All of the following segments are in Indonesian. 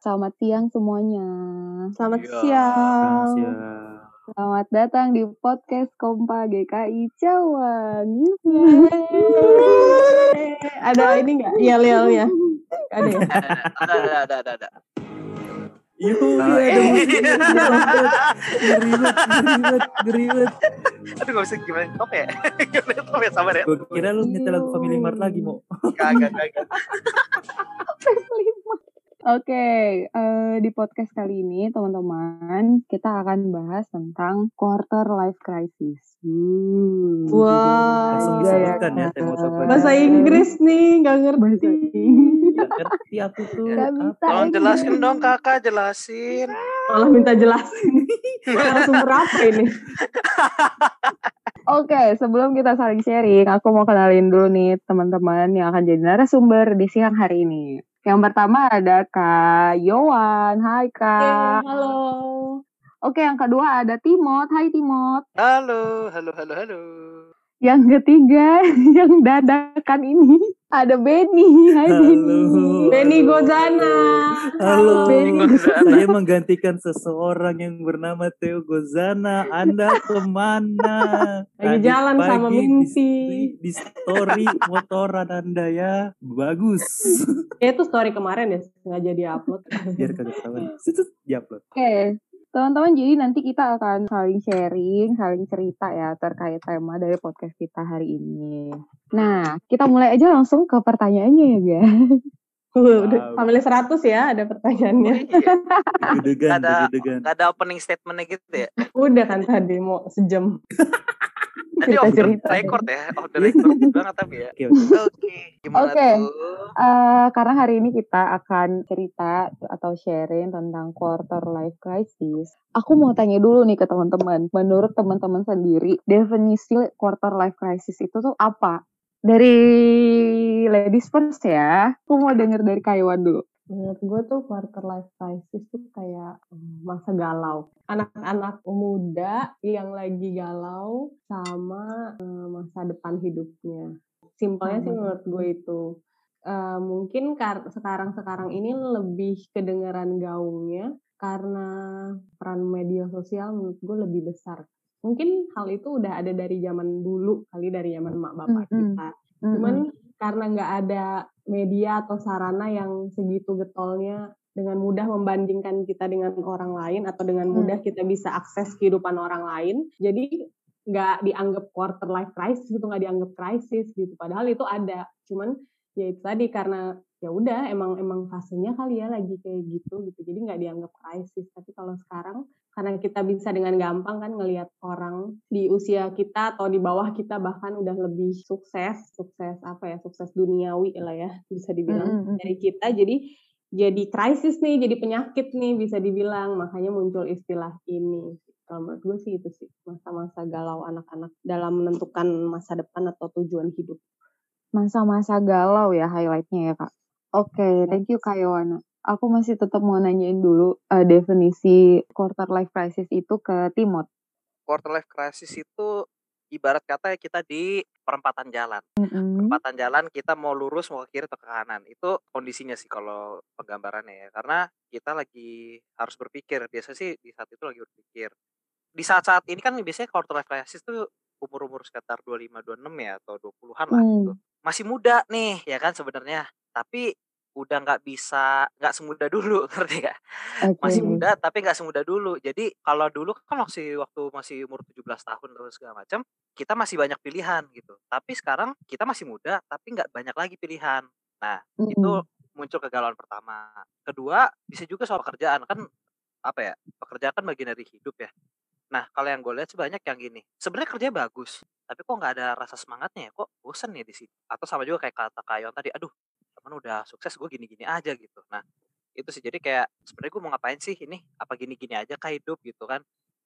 Selamat siang semuanya. Selamat Iya. siang. Siang. Selamat datang di podcast Kompa GKI Cawan. Yeay. Ada ini nggak yel-yelnya? Ada ya? ada ada ada ada ada Nah, ada eh. musik. Geribet, geribet, geribet. aduh gak bisa gimana top ya gimana top ya sabar ya Gue kira lu nyetel lagu Family Mart lagi, mau. kagak kagak Oke, eh, di podcast kali ini teman-teman kita akan bahas tentang quarter life crisis. Hmm, Wah. Langsung disebutkan ya tema topiknya. Bahasa Inggris nih, nggak Bahasa ngerti. Inggris. Gak ngerti aku tuh. Gak bisa. tolong ini. jelasin dong kakak jelasin Malah minta jelasin. Narasumber apa ini? Oke, sebelum kita saling sharing, aku mau kenalin dulu nih teman-teman yang akan jadi narasumber di siang hari ini. Yang pertama ada Kak Yowan. Hai Kak. Halo. Oke, yang kedua ada Timot. Hai Timot. halo halo halo halo Yang ketiga yang dadakan ini ada Benny. Hai Halo. Benny. Benny Gozana. Halo. Benny. Saya menggantikan seseorang yang bernama Theo Gozana. Anda ke mana? Lagi Tadi jalan sama pagi Minty. Di, di story motoran Anda ya. Bagus. Ya itu story kemarin ya, nggak jadi upload. Biar kagak ketahuan. Sut, Diupload. Oke, teman-teman jadi nanti kita akan saling sharing, saling cerita ya terkait tema dari podcast kita hari ini. Nah, kita mulai aja langsung ke pertanyaannya ya guys. Wah, udah Wow. family 100 ya ada pertanyaannya. iya Degan, Ada- degan. gak ada opening statementnya gitu ya Udah kan tadi mau sejam. tadi off the Cerita-cerita. record ya off the record banget tapi ya Oke, oke. oke gimana Oke. tuh Eh, karena hari ini kita akan cerita atau sharing tentang quarter life crisis. Aku mau tanya dulu nih ke teman-teman. Menurut teman-teman sendiri, definisi quarter life crisis itu tuh apa? Dari ladies first ya. Aku mau denger dari Kaywan dulu. Menurut gue tuh quarter life crisis tuh kayak hmm, masa galau. Anak-anak muda yang lagi galau sama masa depan hidupnya. Simpelnya sih menurut gue itu. Eh, mungkin kar- sekarang-sekarang ini lebih kedengeran gaungnya karena peran media sosial menurut gue lebih besar. Mungkin hal itu udah ada dari zaman dulu kali dari zaman emak bapak kita. Cuman karena nggak ada media atau sarana yang segitu getolnya dengan mudah membandingkan kita dengan orang lain atau dengan Hmm. mudah kita bisa akses kehidupan orang lain, jadi nggak dianggap quarter life crisis gitu, nggak dianggap krisis gitu. Padahal itu ada, cuman ya itu tadi karena ya udah emang emang fasenya kali ya lagi kayak gitu gitu, jadi nggak dianggap krisis. Tapi kalau sekarang karena kita bisa dengan gampang kan ngelihat orang di usia kita atau di bawah kita bahkan udah lebih sukses, sukses apa ya, sukses duniawi lah ya bisa dibilang Mm-mm. dari kita. Jadi jadi krisis nih, jadi penyakit nih bisa dibilang. Makanya muncul istilah ini. Kalau menurut gue sih itu sih masa-masa galau anak-anak dalam menentukan masa depan atau tujuan hidup. Masa-masa galau ya highlightnya ya kak. Oke, thank you Kak Yowana. Aku masih tetap mau nanyain dulu eh, definisi quarter life crisis itu ke Timot. quarter life crisis itu ibarat kata kita di perempatan jalan Mm-mm. perempatan jalan kita mau lurus mau ke kiri atau ke kanan itu kondisinya sih kalau penggambarannya ya karena kita lagi harus berpikir biasa sih di saat itu lagi berpikir di saat-saat ini kan biasanya quarter life crisis tuh umur-umur sekitar 25 26 ya atau 20-an lah Hmm. gitu. Masih muda nih ya kan sebenarnya. Tapi udah nggak bisa nggak semudah dulu ngerti gak? Oke. Masih muda tapi nggak semudah dulu. Jadi kalau dulu kan masih waktu masih umur 17 tahun terus segala macam, kita masih banyak pilihan gitu. Tapi sekarang kita masih muda tapi nggak banyak lagi pilihan. Nah, Mm-mm. itu muncul kegalauan pertama. Kedua, bisa juga soal pekerjaan kan apa ya? Pekerjaan kan bagian dari hidup ya. Nah, kalau yang gue lihat sih banyak yang gini. Sebenarnya kerja bagus, tapi kok nggak ada rasa semangatnya ya? Kok bosen ya di sini? Atau sama juga kayak kata Kayon tadi, aduh, teman udah sukses, gue gini-gini aja gitu. Nah, itu sih jadi kayak sebenarnya gue mau ngapain sih ini? Apa gini-gini aja kah hidup gitu kan?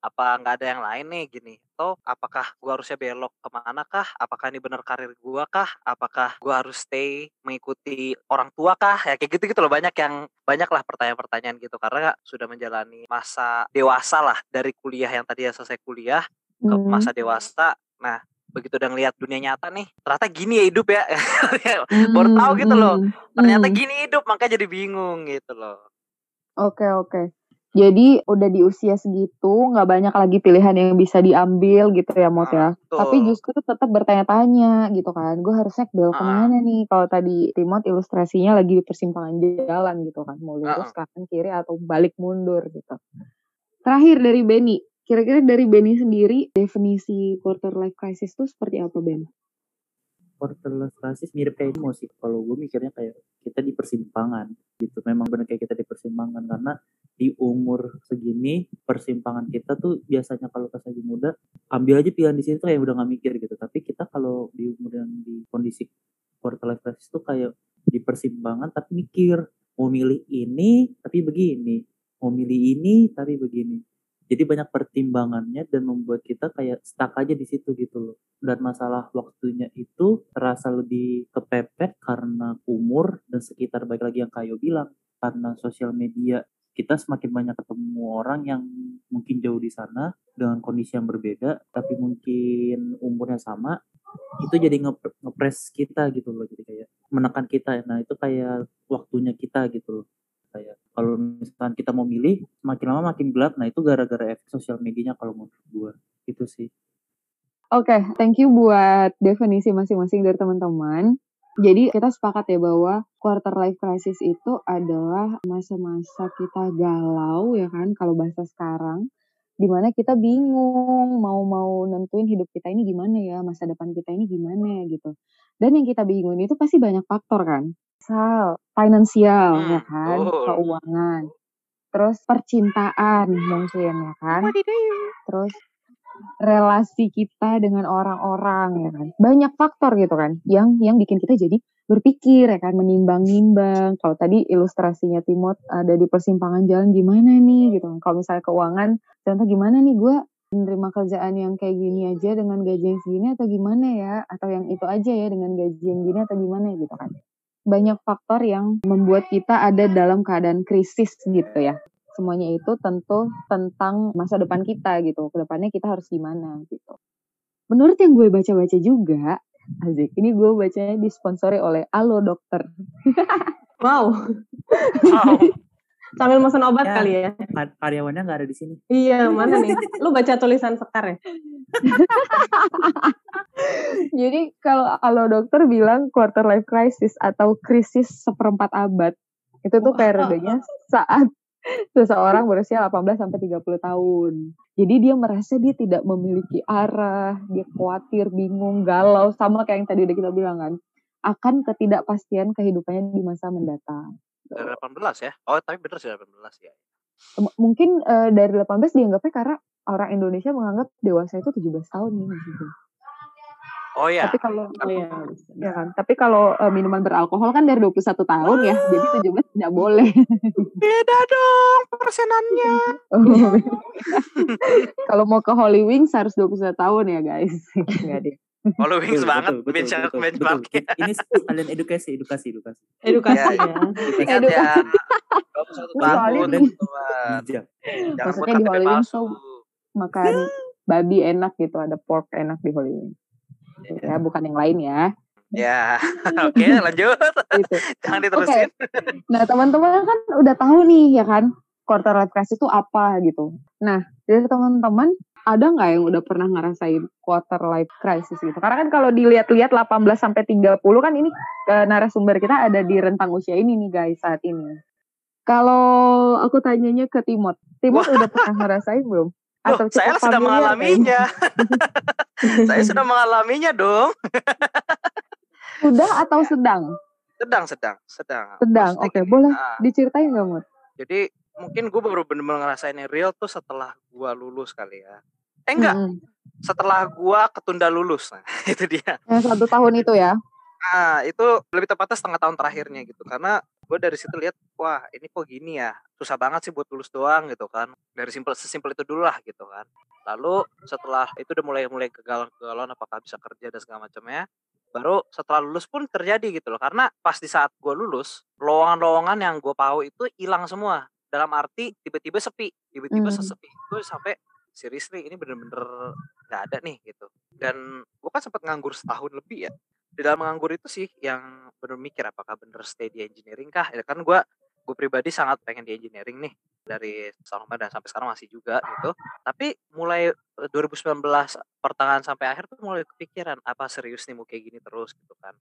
Apa nggak ada yang lain nih gini? Atau apakah gue harusnya belok ke mana kah? Apakah ini benar karir gue kah? Apakah gue harus stay mengikuti orang tua kah? Ya kayak gitu-gitu loh banyak yang banyak lah pertanyaan-pertanyaan gitu karena sudah menjalani masa dewasa lah dari kuliah yang tadi ya selesai kuliah ke Mm. masa dewasa. Nah, begitu udah ngelihat dunia nyata nih, ternyata gini ya hidup ya. baru tahu gitu loh. Mm, ternyata mm. gini hidup makanya jadi bingung gitu loh. Oke oke. Jadi udah di usia segitu nggak banyak lagi pilihan yang bisa diambil gitu ya Mot Ah, ya. Tapi betul. justru tetap bertanya-tanya gitu kan. Gue harusnya belok Heeh. ke mana nih? Kalau tadi Timot ilustrasinya lagi di persimpangan jalan gitu kan. Mau lurus Heeh. kanan kiri atau balik mundur gitu. Terakhir dari Benny. Kira-kira dari Benny sendiri definisi quarter life crisis itu seperti apa Ben? quarter life crisis mirip kayak ini sih. Kalau gue mikirnya kayak kita di persimpangan gitu. Memang benar kayak kita di persimpangan. Karena di umur segini persimpangan kita tuh biasanya kalau pas lagi muda ambil aja pilihan di sini tuh kayak udah nggak mikir gitu. Tapi kita kalau di umur yang di kondisi quarter life crisis tuh kayak di persimpangan tapi mikir mau milih ini tapi begini mau milih ini tapi begini jadi banyak pertimbangannya dan membuat kita kayak stuck aja di situ gitu loh. Dan masalah waktunya itu terasa lebih kepepet karena umur dan sekitar baik lagi yang Kayo bilang karena sosial media. Kita semakin banyak ketemu orang yang mungkin jauh di sana dengan kondisi yang berbeda tapi mungkin umurnya sama itu jadi nge- ngepres kita gitu loh. Jadi kayak menekan kita. Nah itu kayak waktunya kita gitu loh kayak kalau misalkan kita mau milih semakin lama makin gelap. Nah itu gara-gara efek sosial medianya kalau menurut gue itu sih. Oke, thank you buat definisi masing-masing dari teman-teman. Jadi kita sepakat ya bahwa quarter life crisis itu adalah masa-masa kita galau ya kan kalau bahasa sekarang. Di mana kita bingung mau mau nentuin hidup kita ini gimana ya masa depan kita ini gimana gitu. Dan yang kita bingung itu pasti banyak faktor kan misal finansial ya Hmm, kan betul. keuangan terus percintaan mungkin ya kan terus relasi kita dengan orang-orang ya kan. Banyak faktor gitu kan yang yang bikin kita jadi berpikir ya kan menimbang-nimbang. Kalau tadi ilustrasinya Timot ada di persimpangan jalan gimana nih gitu kan. Kalau misalnya keuangan contoh gimana nih gue menerima kerjaan yang kayak gini aja dengan gaji yang segini atau gimana ya atau yang itu aja ya dengan gaji yang gini atau gimana gitu kan. Banyak faktor yang membuat kita ada dalam keadaan krisis gitu ya semuanya itu tentu tentang masa depan kita gitu. Ke depannya kita harus gimana gitu. Menurut yang gue baca-baca juga, Azik, ini gue bacanya disponsori oleh Alo Dokter. Wow, Wow. Sambil mesen obat Ya. kali ya. Kar- karyawannya nggak ada di sini Iya, mana nih? Lu baca tulisan Sekar ya? Jadi kalau Alo Dokter bilang quarter life crisis atau krisis seperempat abad, itu tuh periodenya saat seseorang berusia 18 sampai 30 tahun. Jadi dia merasa dia tidak memiliki arah, dia khawatir, bingung, galau, sama kayak yang tadi udah kita bilang kan, akan ketidakpastian kehidupannya di masa mendatang. Dari 18 ya? Oh, tapi bener sih 18 ya. M- Mungkin eh, dari 18 dianggapnya karena orang Indonesia menganggap dewasa itu 17 tahun nih. Gitu. Oh ya. Tapi kalau Oh iya. ya kan, tapi kalau eh, minuman beralkohol kan dari 21 tahun ya, jadi 17 tidak boleh. Beda dong persenannya. kalau mau ke Holy Wings harus 21 tahun ya guys. Enggak deh. Kalau wings Betul, banget betul, betul, benchmark betul, betul. ini sekalian edukasi edukasi edukasi Edukasi Ya, ya. Edukasi. ya. 21 Lu soalnya tahun di- teman. bijak Maksudnya di KTP Holy Wings palsu. tuh makan babi enak gitu, ada pork enak di Holy Wings. Ya, bukan yang lain ya. Ya, oke lanjut. Gitu. Jangan diterusin. Nah, teman-teman kan udah tahu nih ya kan, quarter life crisis itu apa gitu. Nah, dari teman-teman ada nggak yang udah pernah ngerasain quarter life crisis gitu? Karena kan kalau dilihat-lihat 18 sampai 30 kan ini eh, narasumber kita ada di rentang usia ini nih guys saat ini. Kalau aku tanyanya ke Timot, Timot udah pernah ngerasain belum? Loh, Atau saya cukup sudah mengalaminya. saya sudah mengalaminya dong. Sudah atau sedang? Sedang, sedang, sedang. Sedang, Maksudnya oke. gini, Boleh ah, diceritain nggak, Mut? jadi mungkin gue baru bener-bener ngerasain yang real tuh setelah gue lulus kali ya. Eh enggak, Mm-mm. setelah gue ketunda lulus. Nah, itu dia. Yang satu tahun itu ya? Nah, itu lebih tepatnya setengah tahun terakhirnya gitu. Karena gue dari situ lihat, wah ini kok gini ya. Susah banget sih buat lulus doang gitu kan. Dari simpel sesimpel itu dulu lah gitu kan. Lalu setelah itu udah mulai mulai kegalauan-kegalauan apakah bisa kerja dan segala macamnya. Baru setelah lulus pun terjadi gitu loh. Karena pas di saat gue lulus, lowongan-lowongan yang gue tahu itu hilang semua. Dalam arti tiba-tiba sepi, tiba-tiba Hmm. sesepi. Gue sampai seriously ini bener-bener nggak ada nih gitu. Dan gue kan sempat nganggur setahun lebih ya di dalam menganggur itu sih yang bener mikir apakah bener stay di engineering kah ya kan gue gue pribadi sangat pengen di engineering nih dari tahun dan sampai sekarang masih juga gitu. Tapi mulai eh, 2019 pertengahan sampai akhir tuh mulai kepikiran apa serius nih mau kayak gini terus gitu kan.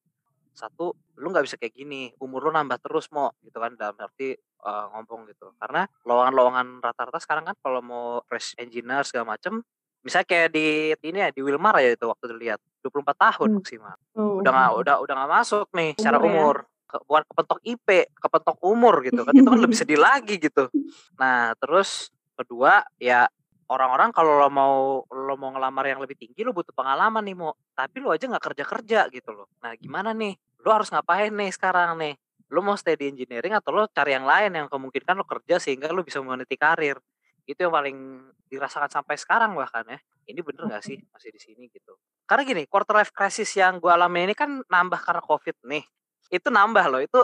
Satu, lu nggak bisa kayak gini, umur lu nambah terus mau gitu kan dalam arti uh, ngomong gitu. Karena lowongan-lowongan rata-rata sekarang kan kalau mau fresh engineer segala macem misalnya kayak di ini ya di Wilmar ya itu waktu dilihat 24 tahun Hmm. maksimal. Oh. Udah nggak udah udah nggak masuk nih secara Umur ya. umur. Ke- bukan kepentok IP, kepentok umur gitu kan. Itu kan lebih sedih lagi gitu. Nah, terus kedua ya orang-orang kalau lo mau lo mau ngelamar yang lebih tinggi lo butuh pengalaman nih mau tapi lo aja nggak kerja kerja gitu loh. Nah gimana nih? Lo harus ngapain nih sekarang nih? Lo mau stay di engineering atau lo cari yang lain yang kemungkinan lo kerja sehingga lo bisa meniti karir? Itu yang paling dirasakan sampai sekarang bahkan ya. Ini bener nggak sih masih di sini gitu? Karena gini quarter life crisis yang gue alami ini kan nambah karena covid nih. Itu nambah loh itu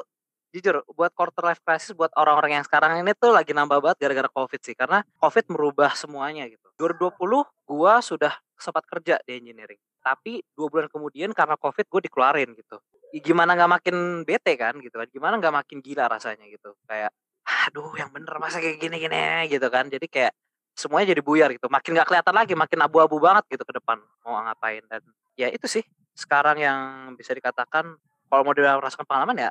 jujur buat quarter life crisis buat orang-orang yang sekarang ini tuh lagi nambah banget gara-gara covid sih karena covid merubah semuanya gitu. 2020 gua sudah sempat kerja di engineering tapi dua bulan kemudian karena covid gue dikeluarin gitu. Ya gimana nggak makin bete kan gitu kan gimana nggak makin gila rasanya gitu kayak aduh yang bener masa kayak gini-gini gitu kan. Jadi kayak semuanya jadi buyar gitu makin nggak kelihatan lagi makin abu-abu banget gitu ke depan mau ngapain. Dan ya itu sih sekarang yang bisa dikatakan kalau mau dibilang merasakan pengalaman ya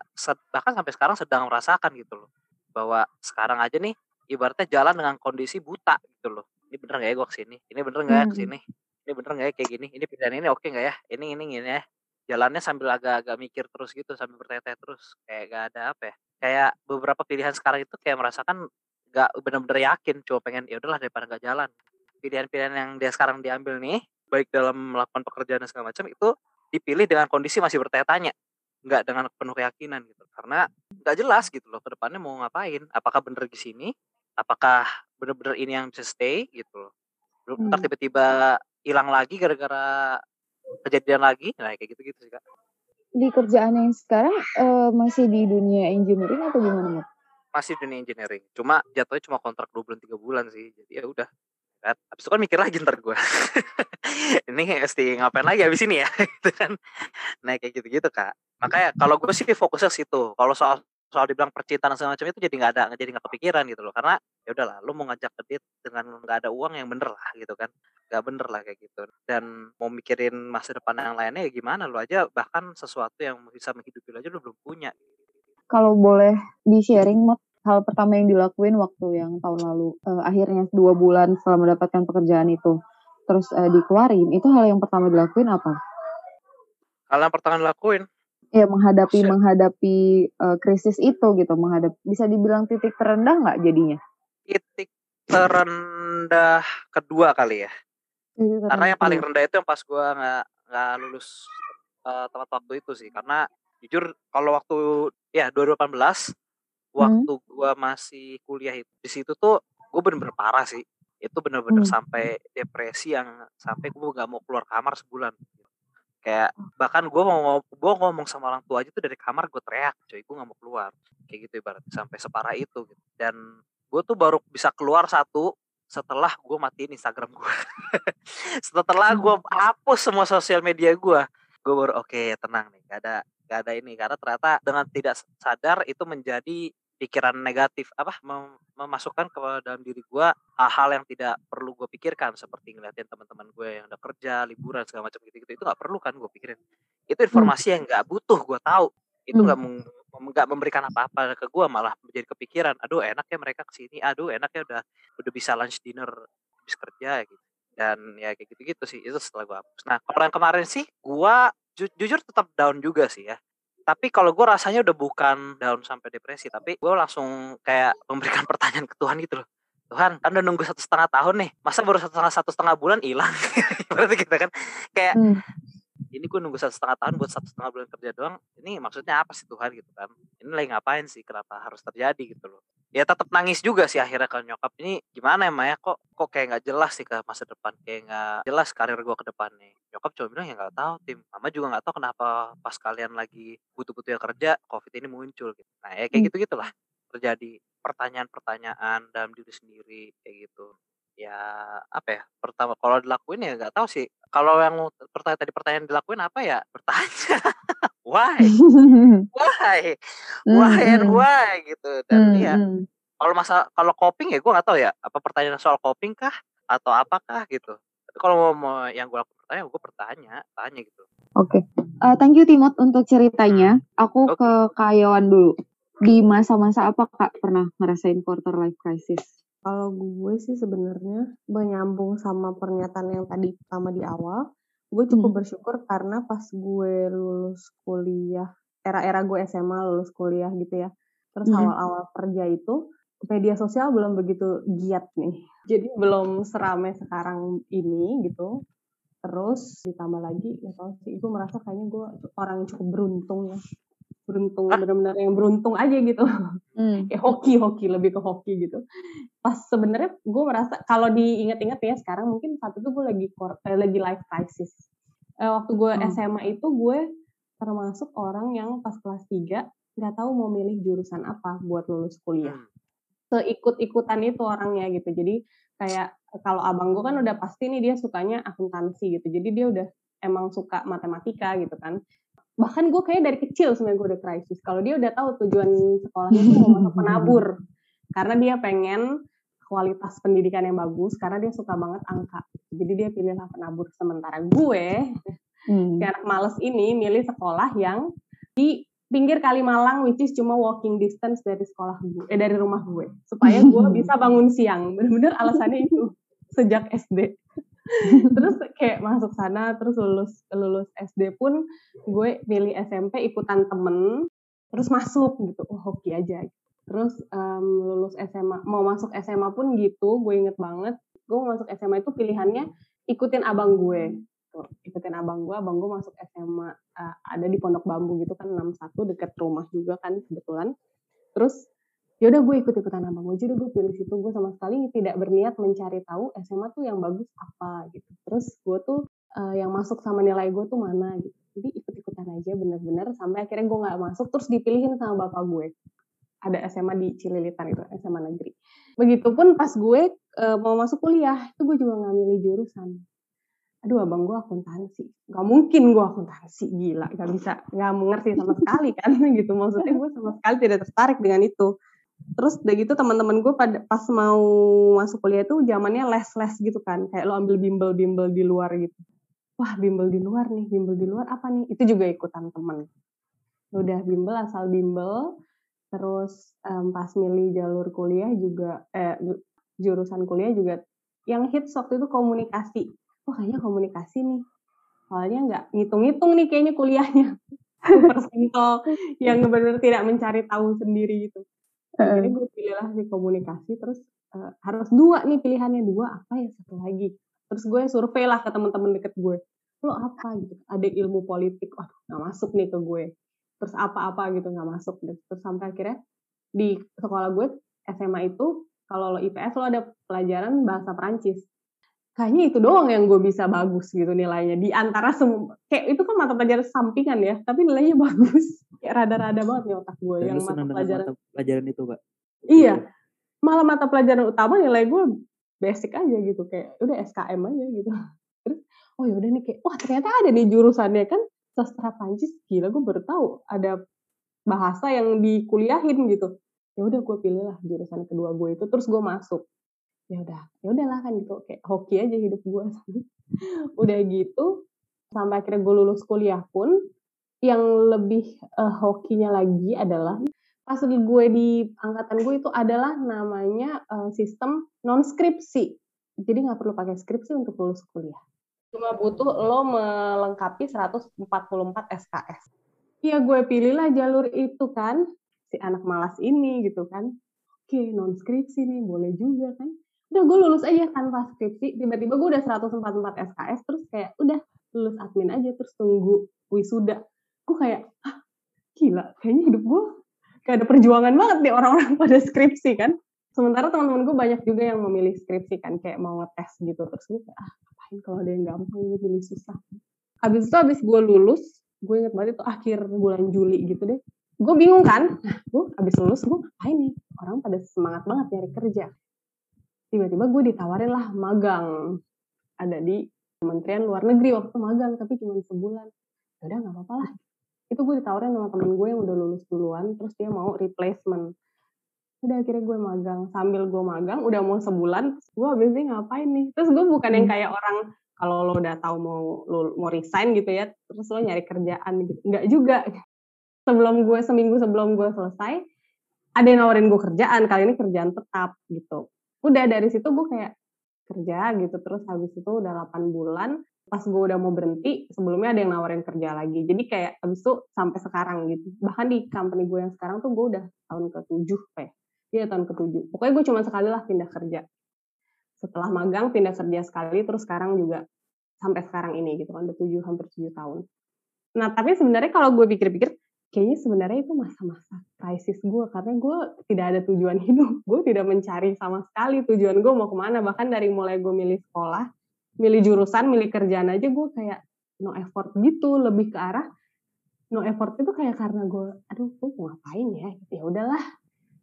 bahkan sampai sekarang sedang merasakan gitu loh. Bahwa sekarang aja nih ibaratnya jalan dengan kondisi buta gitu loh. Ini bener nggak ya gue ke sini? Ini bener nggak ya Hmm. ke sini? Ini bener nggak ya kayak gini? Ini pilihan ini oke nggak ya? Ini ini ini ya. Jalannya sambil agak-agak mikir terus gitu sambil bertanya-tanya terus. Kayak gak ada apa ya. Kayak beberapa pilihan sekarang itu kayak merasakan nggak bener-bener yakin cuma pengen ya udahlah daripada nggak jalan. Pilihan-pilihan yang dia sekarang diambil nih baik dalam melakukan pekerjaan dan segala macam itu dipilih dengan kondisi masih bertanya-tanya nggak dengan penuh keyakinan gitu. Karena nggak jelas gitu loh ke depannya mau ngapain apakah bener di sini apakah bener-bener ini yang bisa stay gitu loh. Belum ntar Hmm. tiba-tiba hilang lagi gara-gara kejadian lagi nah kayak gitu-gitu sih kak. Di kerjaan yang sekarang eh, masih di dunia engineering atau gimana, Mat? masih dunia engineering. Cuma jatuhnya cuma kontrak dua bulan tiga bulan sih. Jadi ya udah kan habis itu kan mikir lagi ntar gue ini mesti ngapain lagi habis ini ya gitu kan. Nah kayak gitu-gitu kak makanya kalau gue sih fokusnya situ. Kalau soal soal dibilang percintaan segala macam itu jadi nggak ada jadi nggak kepikiran gitu loh. Karena ya udahlah lu mau ngajak ke date dengan nggak ada uang yang bener lah gitu kan. Nggak bener lah kayak gitu. Dan mau mikirin masa depan yang lainnya ya gimana lu aja bahkan sesuatu yang bisa menghidupi lu aja lu belum punya. Kalau boleh di-sharing, Mat, hal pertama yang dilakuin waktu yang tahun lalu, eh, akhirnya dua bulan setelah mendapatkan pekerjaan itu, terus eh, dikeluarin, itu hal yang pertama dilakuin apa? hal yang pertama lakuin Ya menghadapi Shit. menghadapi eh, krisis itu gitu, menghadap bisa dibilang titik terendah nggak jadinya? titik terendah kedua kali ya Titik karena terendah yang paling rendah itu yang pas gua nggak nggak lulus eh, tepat waktu itu sih karena jujur kalau waktu ya 2018 waktu gua masih kuliah itu di situ tuh gue bener-bener parah sih itu bener-bener Hmm. sampai depresi yang sampai gue nggak mau keluar kamar sebulan kayak bahkan gue mau gue ngomong sama orang tua aja tuh dari kamar gue teriak coy gue nggak mau keluar. Kayak gitu ibaratnya sampai separah itu gitu. dan gue tuh baru bisa keluar satu setelah gue matiin Instagram gue setelah gue hapus semua sosial media gue gue baru oke tenang nih gak ada gak ada ini. Karena ternyata dengan tidak sadar itu menjadi pikiran negatif apa mem- memasukkan ke dalam diri gue hal-hal yang tidak perlu gue pikirkan seperti ngeliatin teman-teman gue yang udah kerja liburan segala macam gitu-gitu itu nggak perlu kan gue pikirin. Itu informasi yang nggak butuh gue tahu. Itu Hmm. nggak mem- nggak memberikan apa-apa ke gue malah menjadi kepikiran aduh enak ya mereka ke sini aduh enak ya udah udah bisa lunch dinner habis kerja gitu. Dan ya kayak gitu-gitu sih itu setelah gue hapus. Nah kalau yang kemarin sih gue ju- jujur tetap down juga sih ya tapi kalau gue rasanya udah bukan down sampai depresi tapi gue langsung kayak memberikan pertanyaan ke Tuhan gitu loh Tuhan kan udah nunggu satu setengah tahun nih masa baru satu setengah satu setengah bulan hilang berarti kita kan kayak Hmm. Ini gue nunggu satu setengah tahun buat satu setengah bulan kerja doang ini maksudnya apa sih Tuhan gitu kan? Ini lagi ngapain sih? Kenapa harus terjadi gitu loh. Ya tetap nangis juga sih akhirnya kalau nyokap. Ini gimana ya Maya kok kok kayak nggak jelas sih ke masa depan? Kayak nggak jelas karir gue ke depan nih nyokap cuma bilang ya nggak tahu tim. Mama juga nggak tahu kenapa pas kalian lagi butuh-butuh yang kerja covid ini muncul gitu. Nah ya kayak Hmm. gitu gitulah terjadi pertanyaan-pertanyaan dalam diri sendiri kayak gitu ya apa ya pertama kalau dilakuin ya nggak tahu sih kalau yang pertanyaan tadi pertanyaan dilakuin apa ya bertanya why why why and Mhm. why gitu dan Mhm, ya mhm. kalau masa kalau coping ya gue nggak tahu ya apa pertanyaan soal coping kah atau apakah gitu tapi kalau mau, mau yang gue lakukan pertanyaan gue bertanya tanya gitu Oke, Eh, thank you Timot untuk ceritanya. Aku Oke. ke Kak Yowan dulu. Di masa-masa apa Kak pernah ngerasain quarter life crisis? Kalau gue sih sebenarnya menyambung sama pernyataan yang tadi pertama di awal, gue cukup Hmm. bersyukur karena pas gue lulus kuliah, era-era gue SMA lulus kuliah gitu ya, terus Mhm. awal-awal kerja itu media sosial belum begitu giat nih, jadi belum seramai sekarang ini gitu. Terus ditambah lagi nggak tahu sih, gue merasa kayaknya gue orang yang cukup beruntung ya, beruntung Hah? benar-benar yang beruntung aja gitu Hmm. kayak hoki hoki lebih ke hoki gitu pas sebenarnya gue merasa kalau diingat-ingat ya sekarang mungkin saat itu gue lagi eh, lagi life crisis Eh, waktu gue Hmm. SMA itu gue termasuk orang yang pas kelas 3 nggak tahu mau milih jurusan apa buat lulus kuliah Hmm. seikut-ikutan itu orangnya gitu jadi kayak kalau abang gue kan udah pasti nih dia sukanya akuntansi gitu jadi dia udah emang suka matematika gitu kan bahkan gue kayak dari kecil sebenarnya gue udah krisis. Kalau dia udah tahu tujuan sekolahnya itu mau masuk penabur. Karena dia pengen kualitas pendidikan yang bagus karena dia suka banget angka. Jadi dia pilihlah penabur. Sementara gue Hmm. si anak males ini milih sekolah yang di pinggir Kalimalang which is cuma walking distance dari sekolah gue eh dari rumah gue. Supaya gue bisa bangun siang. Bener-bener alasannya itu sejak SD terus kayak masuk sana terus lulus lulus SD pun gue milih SMP ikutan temen terus masuk gitu. Oh hoki aja terus em, lulus SMA mau masuk SMA pun gitu gue inget banget gue masuk SMA itu pilihannya ikutin abang gue. Tuh, ikutin abang gue abang gue masuk SMA eh, ada di Pondok Bambu gitu kan 61 deket rumah juga kan kebetulan. Terus yaudah gue ikut ikutan abang gue. Jadi gue pilih situ. Gue sama sekali tidak berniat mencari tahu SMA tuh yang bagus apa gitu. Terus gue tuh eh, yang masuk sama nilai gue tuh mana gitu. Jadi ikut ikutan aja bener-bener sampai akhirnya gue nggak masuk terus dipilihin sama bapak gue. Ada SMA di Cililitan itu SMA negeri. Begitupun pas gue eh, mau masuk kuliah itu gue juga nggak milih jurusan. Aduh abang gue akuntansi. Nggak mungkin gue akuntansi gila. Nggak bisa nggak mengerti sama sekali kan gitu. Maksudnya gue sama sekali tidak tertarik dengan itu terus udah gitu teman-teman gue pada pas mau masuk kuliah itu zamannya les-les gitu kan kayak lo ambil bimbel-bimbel di luar gitu. Wah bimbel di luar nih bimbel di luar apa nih? Itu juga ikutan temen. Udah bimbel asal bimbel. Terus em, pas milih jalur kuliah juga eh ju- jurusan kuliah juga yang hits waktu itu komunikasi. Wah kayaknya komunikasi nih. Soalnya nggak ngitung-ngitung nih kayaknya kuliahnya. Simple yang benar-benar tidak mencari tahu sendiri gitu akhirnya gue pilihlah di komunikasi terus eh, harus dua nih pilihannya dua apa ya satu lagi. Terus gue survei lah ke teman-teman deket gue lo apa? Gitu. Ada ilmu politik wah nggak masuk nih ke gue. Terus apa-apa gitu nggak masuk deh. terus sampai akhirnya di sekolah gue SMA itu kalau lo IPS lo ada pelajaran bahasa Perancis kayaknya itu doang yang gue bisa bagus gitu nilainya. Di antara semua kayak itu kan mata pelajaran sampingan ya tapi nilainya bagus. Kayak rada-rada banget nih otak gue Dan yang mata pelajaran. mata pelajaran itu, Kak? Iya. malah mata pelajaran utama nilai gue basic aja gitu kayak udah SKM aja gitu. Terus oh yaudah nih kayak wah ternyata ada nih jurusannya. Kan sastra Prancis gila gue baru tahu ada bahasa yang dikuliahin gitu. Ya udah gue pilih lah jurusan kedua gue itu terus gue masuk ya udah ya udahlah kan gitu kayak hoki aja hidup gue udah gitu sampai akhirnya gue lulus kuliah pun yang lebih eh, hokinya lagi adalah pas gue di angkatan gue itu adalah namanya eh, sistem non skripsi jadi nggak perlu pakai skripsi untuk lulus kuliah. Cuma butuh lo melengkapi 144 SKS Iya gue pilihlah jalur itu kan si anak malas ini gitu kan. Oke non skripsi nih boleh juga kan udah gue lulus aja tanpa skripsi. Tiba-tiba gue udah 144 SKS terus kayak udah lulus admin aja terus tunggu wisuda. Gue kayak Hah, gila kayaknya hidup gue kayak ada perjuangan banget nih orang-orang pada skripsi kan? Sementara teman-teman gue banyak juga yang memilih skripsi kan kayak mau ngetes gitu. Terus gue kayak ah ngapain kalau ada yang gampang gue pilih susah? Habis itu habis gue lulus gue inget banget itu akhir bulan Juli gitu deh. Gue bingung kan nah gue habis lulus gue ngapain nih? Orang pada semangat banget nyari kerja tiba-tiba gue ditawarin lah magang. Ada di Kementerian Luar Negeri waktu itu magang tapi cuma sebulan. Ya udah nggak apa-apa lah. Itu gue ditawarin sama temen gue yang udah lulus duluan terus dia mau replacement. Udah akhirnya gue magang. Sambil gue magang udah mau sebulan gue habis ini ngapain nih? Terus gue bukan yang hmm. kayak orang kalau lo udah tahu mau lo mau resign gitu ya terus lo nyari kerjaan gitu. Nggak juga. Sebelum gue seminggu sebelum gue selesai ada yang nawarin gue kerjaan. Kali ini kerjaan tetap gitu udah dari situ gue kayak kerja gitu terus habis itu udah 8 bulan pas gue udah mau berhenti sebelumnya ada yang nawarin kerja lagi. Jadi kayak abis itu sampai sekarang gitu. Bahkan di company gue yang sekarang tuh gue udah tahun ke tujuh kayak iya tahun ke tujuh pokoknya gue cuma sekali lah pindah kerja. Setelah magang pindah kerja sekali terus sekarang juga sampai sekarang ini gitu kan udah tujuh hampir tujuh tahun. Nah tapi sebenarnya kalau gue pikir-pikir kayaknya sebenarnya itu masa-masa krisis gue karena gue tidak ada tujuan hidup. Gue tidak mencari sama sekali tujuan gue mau ke mana. Bahkan dari mulai gue milih sekolah milih jurusan, milih kerjaan aja gue kayak no effort gitu, lebih ke arah no effort itu kayak karena gue, aduh gue mau ngapain ya, ya udahlah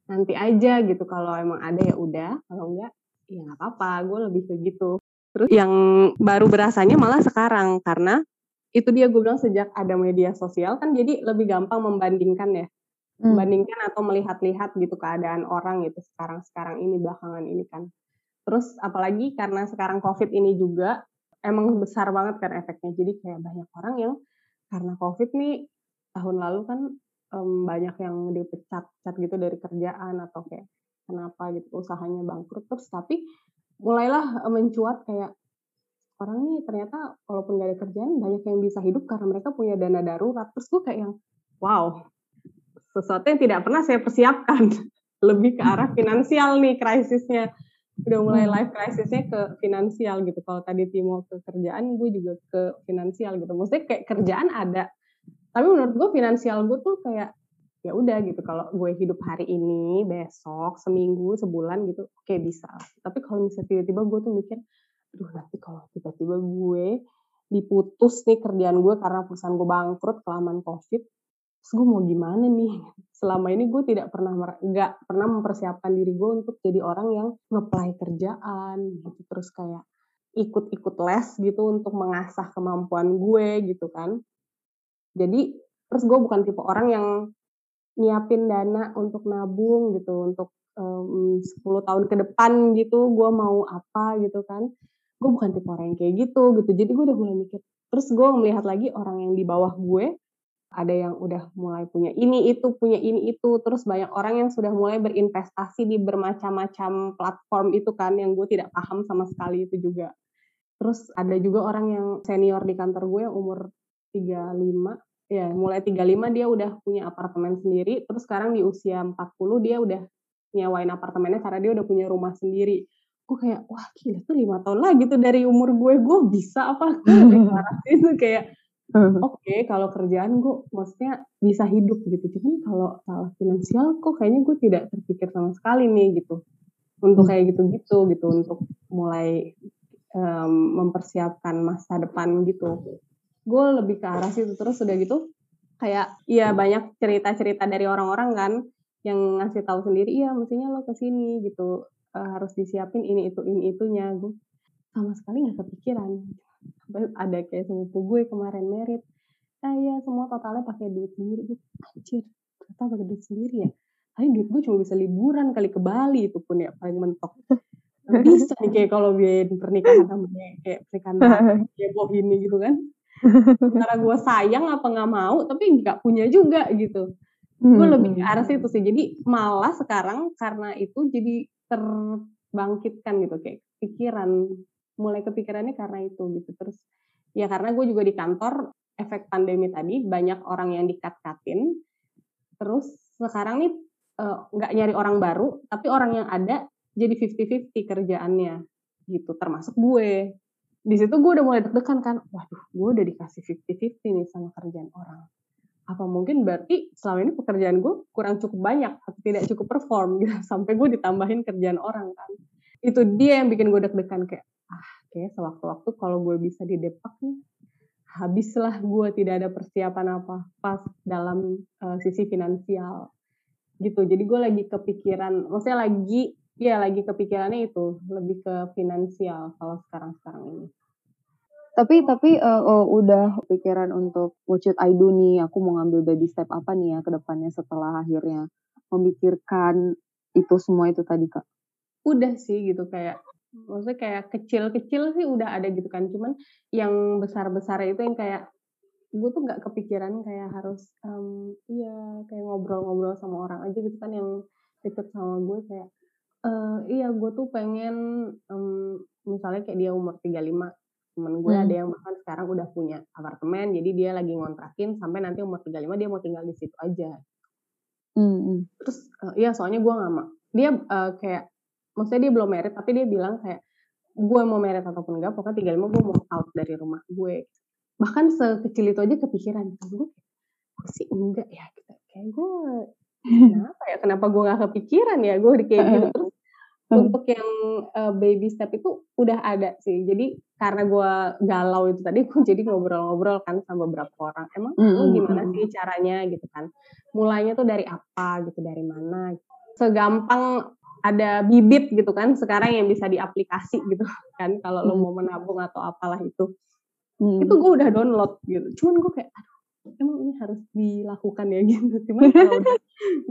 nanti aja gitu. Kalau emang ada ya udah, kalau enggak ya nggak apa-apa, gue lebih ke gitu. Terus yang baru berasanya malah sekarang karena itu dia gue bilang sejak ada media sosial kan jadi lebih gampang membandingkan ya hmm. membandingkan atau melihat-lihat gitu keadaan orang gitu sekarang sekarang ini belakangan ini kan Terus apalagi karena sekarang COVID ini juga emang besar banget kan efeknya. Jadi kayak banyak orang yang karena COVID nih tahun lalu kan um, banyak yang dipecat-pecat gitu dari kerjaan atau kayak kenapa gitu usahanya bangkrut terus tapi mulailah mencuat kayak orang nih ternyata walaupun gak ada kerjaan banyak yang bisa hidup karena mereka punya dana darurat terus gue kayak yang wow sesuatu yang tidak pernah saya persiapkan lebih ke arah finansial nih krisisnya udah mulai hmm. life crisisnya ke finansial gitu. Kalau tadi Timo ke kerjaan, gue juga ke finansial gitu. Maksudnya kayak kerjaan ada, tapi menurut gue finansial gue tuh kayak ya udah gitu. Kalau gue hidup hari ini, besok, seminggu, sebulan gitu, oke okay, bisa. Tapi kalau misalnya tiba-tiba gue tuh mikir, aduh nanti kalau tiba-tiba gue diputus nih kerjaan gue karena perusahaan gue bangkrut kelamaan covid terus gue mau gimana nih? Selama ini gue tidak pernah nggak pernah mempersiapkan diri gue untuk jadi orang yang ngeplay kerjaan gitu terus kayak ikut-ikut les gitu untuk mengasah kemampuan gue gitu kan. Jadi terus gue bukan tipe orang yang nyiapin dana untuk nabung gitu untuk um, 10 tahun ke depan gitu gue mau apa gitu kan gue bukan tipe orang yang kayak gitu gitu jadi gue udah mulai mikir terus gue melihat lagi orang yang di bawah gue ada yang udah mulai punya ini itu, punya ini itu, terus banyak orang yang sudah mulai berinvestasi di bermacam-macam platform itu kan yang gue tidak paham sama sekali itu juga. Terus ada juga orang yang senior di kantor gue yang umur 35, ya mulai 35 dia udah punya apartemen sendiri, terus sekarang di usia 40 dia udah nyewain apartemennya karena dia udah punya rumah sendiri. Gue kayak, wah gila tuh lima tahun lagi tuh dari umur gue, gue bisa apa? Lebih parah itu kayak, Hmm. Oke, kalau kerjaan gue maksudnya bisa hidup gitu. Cuman kalau salah finansial kok kayaknya gue tidak terpikir sama sekali nih gitu. Untuk hmm. kayak gitu-gitu gitu untuk mulai um, mempersiapkan masa depan gitu. Gue lebih ke arah situ terus udah gitu kayak iya banyak cerita-cerita dari orang-orang kan yang ngasih tahu sendiri iya mestinya lo ke sini gitu uh, harus disiapin ini itu ini itunya. Gue sama sekali nggak kepikiran. Ada kayak sepupu gue kemarin merit. Ah iya semua totalnya pakai duit sendiri. Gue anjir ternyata pakai duit sendiri ya? Tapi duit gue cuma bisa liburan kali ke Bali itu pun ya paling mentok. Bisa nih kayak kalau biayain pernikahan sama kayak pernikahan kayak boh ini gitu kan. Karena gue sayang apa nggak mau tapi nggak punya juga gitu. Gue lebih ke arah situ sih. Jadi malah sekarang karena itu jadi terbangkitkan gitu kayak pikiran mulai kepikirannya karena itu gitu. Terus ya karena gue juga di kantor efek pandemi tadi banyak orang yang dikat-katin. Terus sekarang nih eh, nggak uh, nyari orang baru tapi orang yang ada jadi 50-50 kerjaannya gitu termasuk gue. Di situ gue udah mulai deg-degan kan waduh gue udah dikasih 50-50 nih sama kerjaan orang apa mungkin berarti selama ini pekerjaan gue kurang cukup banyak atau tidak cukup perform gitu sampai gue ditambahin kerjaan orang kan? Itu dia yang bikin gue deg-degan kayak ah kayak sewaktu-waktu kalau gue bisa di Depak nih habislah gue tidak ada persiapan apa pas dalam uh, sisi finansial. Gitu. Jadi gue lagi kepikiran maksudnya lagi ya lagi kepikirannya itu lebih ke finansial kalau sekarang sekarang ini Tapi tapi uh, uh, udah pikiran untuk what should I do nih? Aku mau ngambil baby step apa nih ya ke depannya setelah akhirnya memikirkan itu semua itu tadi kak? Udah sih gitu kayak maksudnya kayak kecil-kecil sih udah ada gitu kan cuman yang besar-besar itu yang kayak gue tuh nggak kepikiran kayak harus um, iya kayak ngobrol-ngobrol sama orang aja gitu kan yang deket sama gue kayak uh, iya gue tuh pengen um, misalnya kayak dia umur 35 temen gue hmm. ada yang bahkan sekarang udah punya apartemen jadi dia lagi ngontrakin sampai nanti umur 35 dia mau tinggal di situ aja. Hmm. terus uh, iya soalnya gue nggak mau. Dia uh, kayak maksudnya dia belum merit tapi dia bilang kayak gue mau merit ataupun enggak pokoknya 35 gue mau out dari rumah gue. Bahkan sekecil itu aja kepikiran gue sih enggak ya? Gitu. kayak gue kenapa ya? Kenapa gue gak kepikiran ya gue kayak gitu? Terus untuk yang uh, baby step itu udah ada sih. Jadi karena gue galau itu tadi gue jadi ngobrol-ngobrol kan sama beberapa orang. Emang mm -hmm. gimana sih caranya gitu kan? Mulainya tuh dari apa gitu dari mana? Segampang ada bibit gitu kan sekarang yang bisa diaplikasi gitu kan kalau lo mau menabung atau apalah itu. Hmm. itu gue udah download gitu. Cuman gue kayak aduh emang ini harus dilakukan ya? Gitu. Cuman kalau udah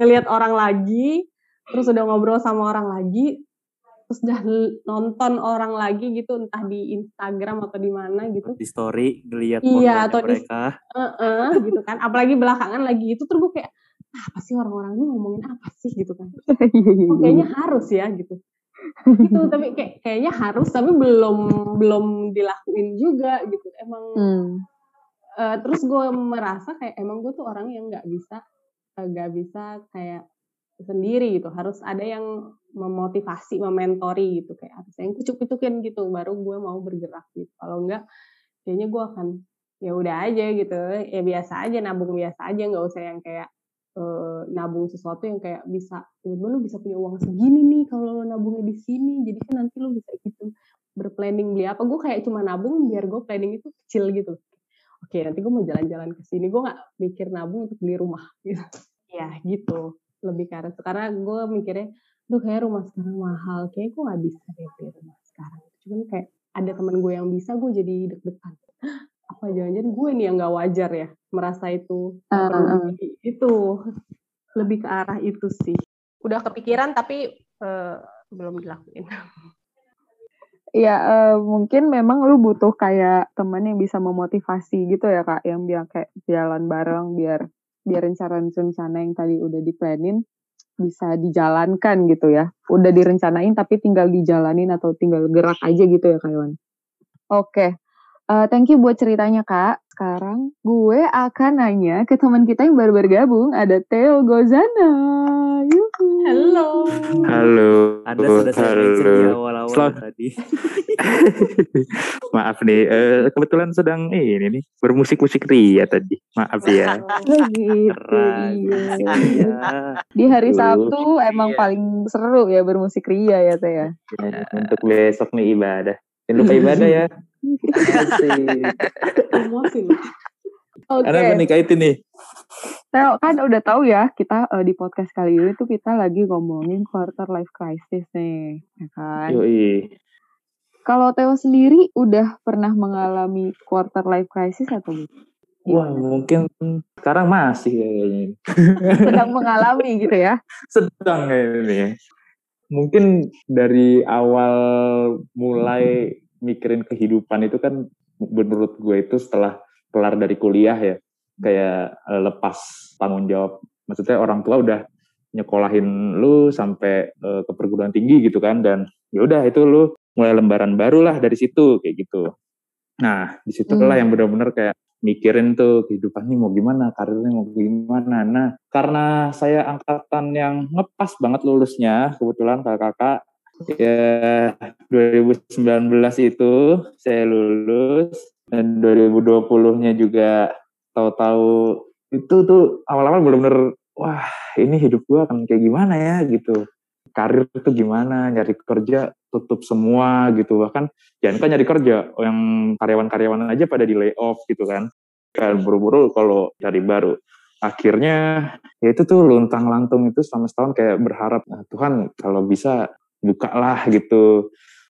ngelihat orang lagi terus udah ngobrol sama orang lagi terus udah nonton orang lagi gitu entah di Instagram atau di mana gitu. Di story ngeliat iya atau mereka di, uh -uh, gitu kan. Apalagi belakangan lagi itu terus gue kayak apa sih orang-orang ini ngomongin apa sih? gitu kan. Oh, kayaknya harus ya gitu. Gitu tapi kayak kayaknya harus tapi belum belum dilakuin juga gitu. Emang hmm. uh, terus gue merasa kayak emang gue tuh orang yang nggak bisa eh, nggak uh, bisa kayak sendiri gitu. Harus ada yang memotivasi mementori gitu. Kayak harus yang kucuk-kucukin gitu baru gue mau bergerak gitu. Kalau enggak kayaknya gue akan ya udah aja gitu. Ya biasa aja nabung biasa aja. Nggak usah yang kayak uh, nabung sesuatu yang kayak bisa tiba lu bisa punya uang segini nih kalau lo nabungnya di sini. Jadi kan nanti lo bisa gitu berplanning beli apa. Gue kayak cuma nabung biar gue planning itu kecil gitu. Oke nanti gue mau jalan-jalan ke sini. Gue nggak mikir nabung untuk beli rumah gitu. Ya gitu lebih karena sekarang gue mikirnya duh kayak rumah sekarang mahal kayak gue nggak bisa deh beli rumah sekarang. Cuman kayak ada teman gue yang bisa gue jadi deg-degan. Apa jangan-jangan gue nih yang nggak wajar ya merasa itu? Uh, uh. itu lebih ke arah itu sih. Udah kepikiran tapi uh, belum dilakuin. Iya, uh, mungkin memang lu butuh kayak teman yang bisa memotivasi gitu ya kak, yang biar kayak jalan bareng biar biar rencana-rencana yang tadi udah diplanin bisa dijalankan gitu ya. Udah direncanain tapi tinggal dijalanin atau tinggal gerak aja gitu ya kak Iwan. Oke, Uh, thank you buat ceritanya Kak. Sekarang gue akan nanya ke teman kita yang baru bergabung, ada Theo Gozana. Yuhu. Halo. Halo. Ada sudah saya awal-awal tadi. Maaf nih, uh, kebetulan sedang eh, ini nih bermusik-musik ria tadi. Maaf ya. Oh, gitu, iya. Di hari Sabtu emang iya. paling seru ya bermusik ria ya Teh ya. ya. Untuk besok nih ibadah. Jangan lupa ibadah ya. Emosi loh. Oke. Okay. Ada nih kaitin nih? Teo kan udah tahu ya kita uh, di podcast kali ini tuh kita lagi ngomongin quarter life crisis nih, ya kan? Yoi. Kalau Teo sendiri udah pernah mengalami quarter life crisis atau belum? Wah mungkin sekarang masih kayaknya. Sedang mengalami gitu ya? Sedang kayaknya. Mungkin dari awal mulai mikirin kehidupan itu kan menurut gue itu setelah kelar dari kuliah ya kayak uh, lepas tanggung jawab. Maksudnya orang tua udah nyekolahin lu sampai uh, ke perguruan tinggi gitu kan dan ya udah itu lu mulai lembaran baru lah dari situ kayak gitu. Nah di situlah hmm. yang benar-benar kayak mikirin tuh kehidupan ini mau gimana karirnya mau gimana. Nah karena saya angkatan yang ngepas banget lulusnya kebetulan kakak-kakak Ya, 2019 itu saya lulus dan 2020-nya juga tahu-tahu itu tuh awal-awal benar-benar wah ini hidup gua akan kayak gimana ya? Gitu. Karir itu gimana nyari kerja tutup semua gitu. Bahkan jangan kan nyari kerja yang karyawan-karyawan aja pada di layoff gitu kan. Kan buru-buru kalau cari baru. Akhirnya ya itu tuh luntang lantung itu selama setahun kayak berharap nah, Tuhan kalau bisa buka lah gitu.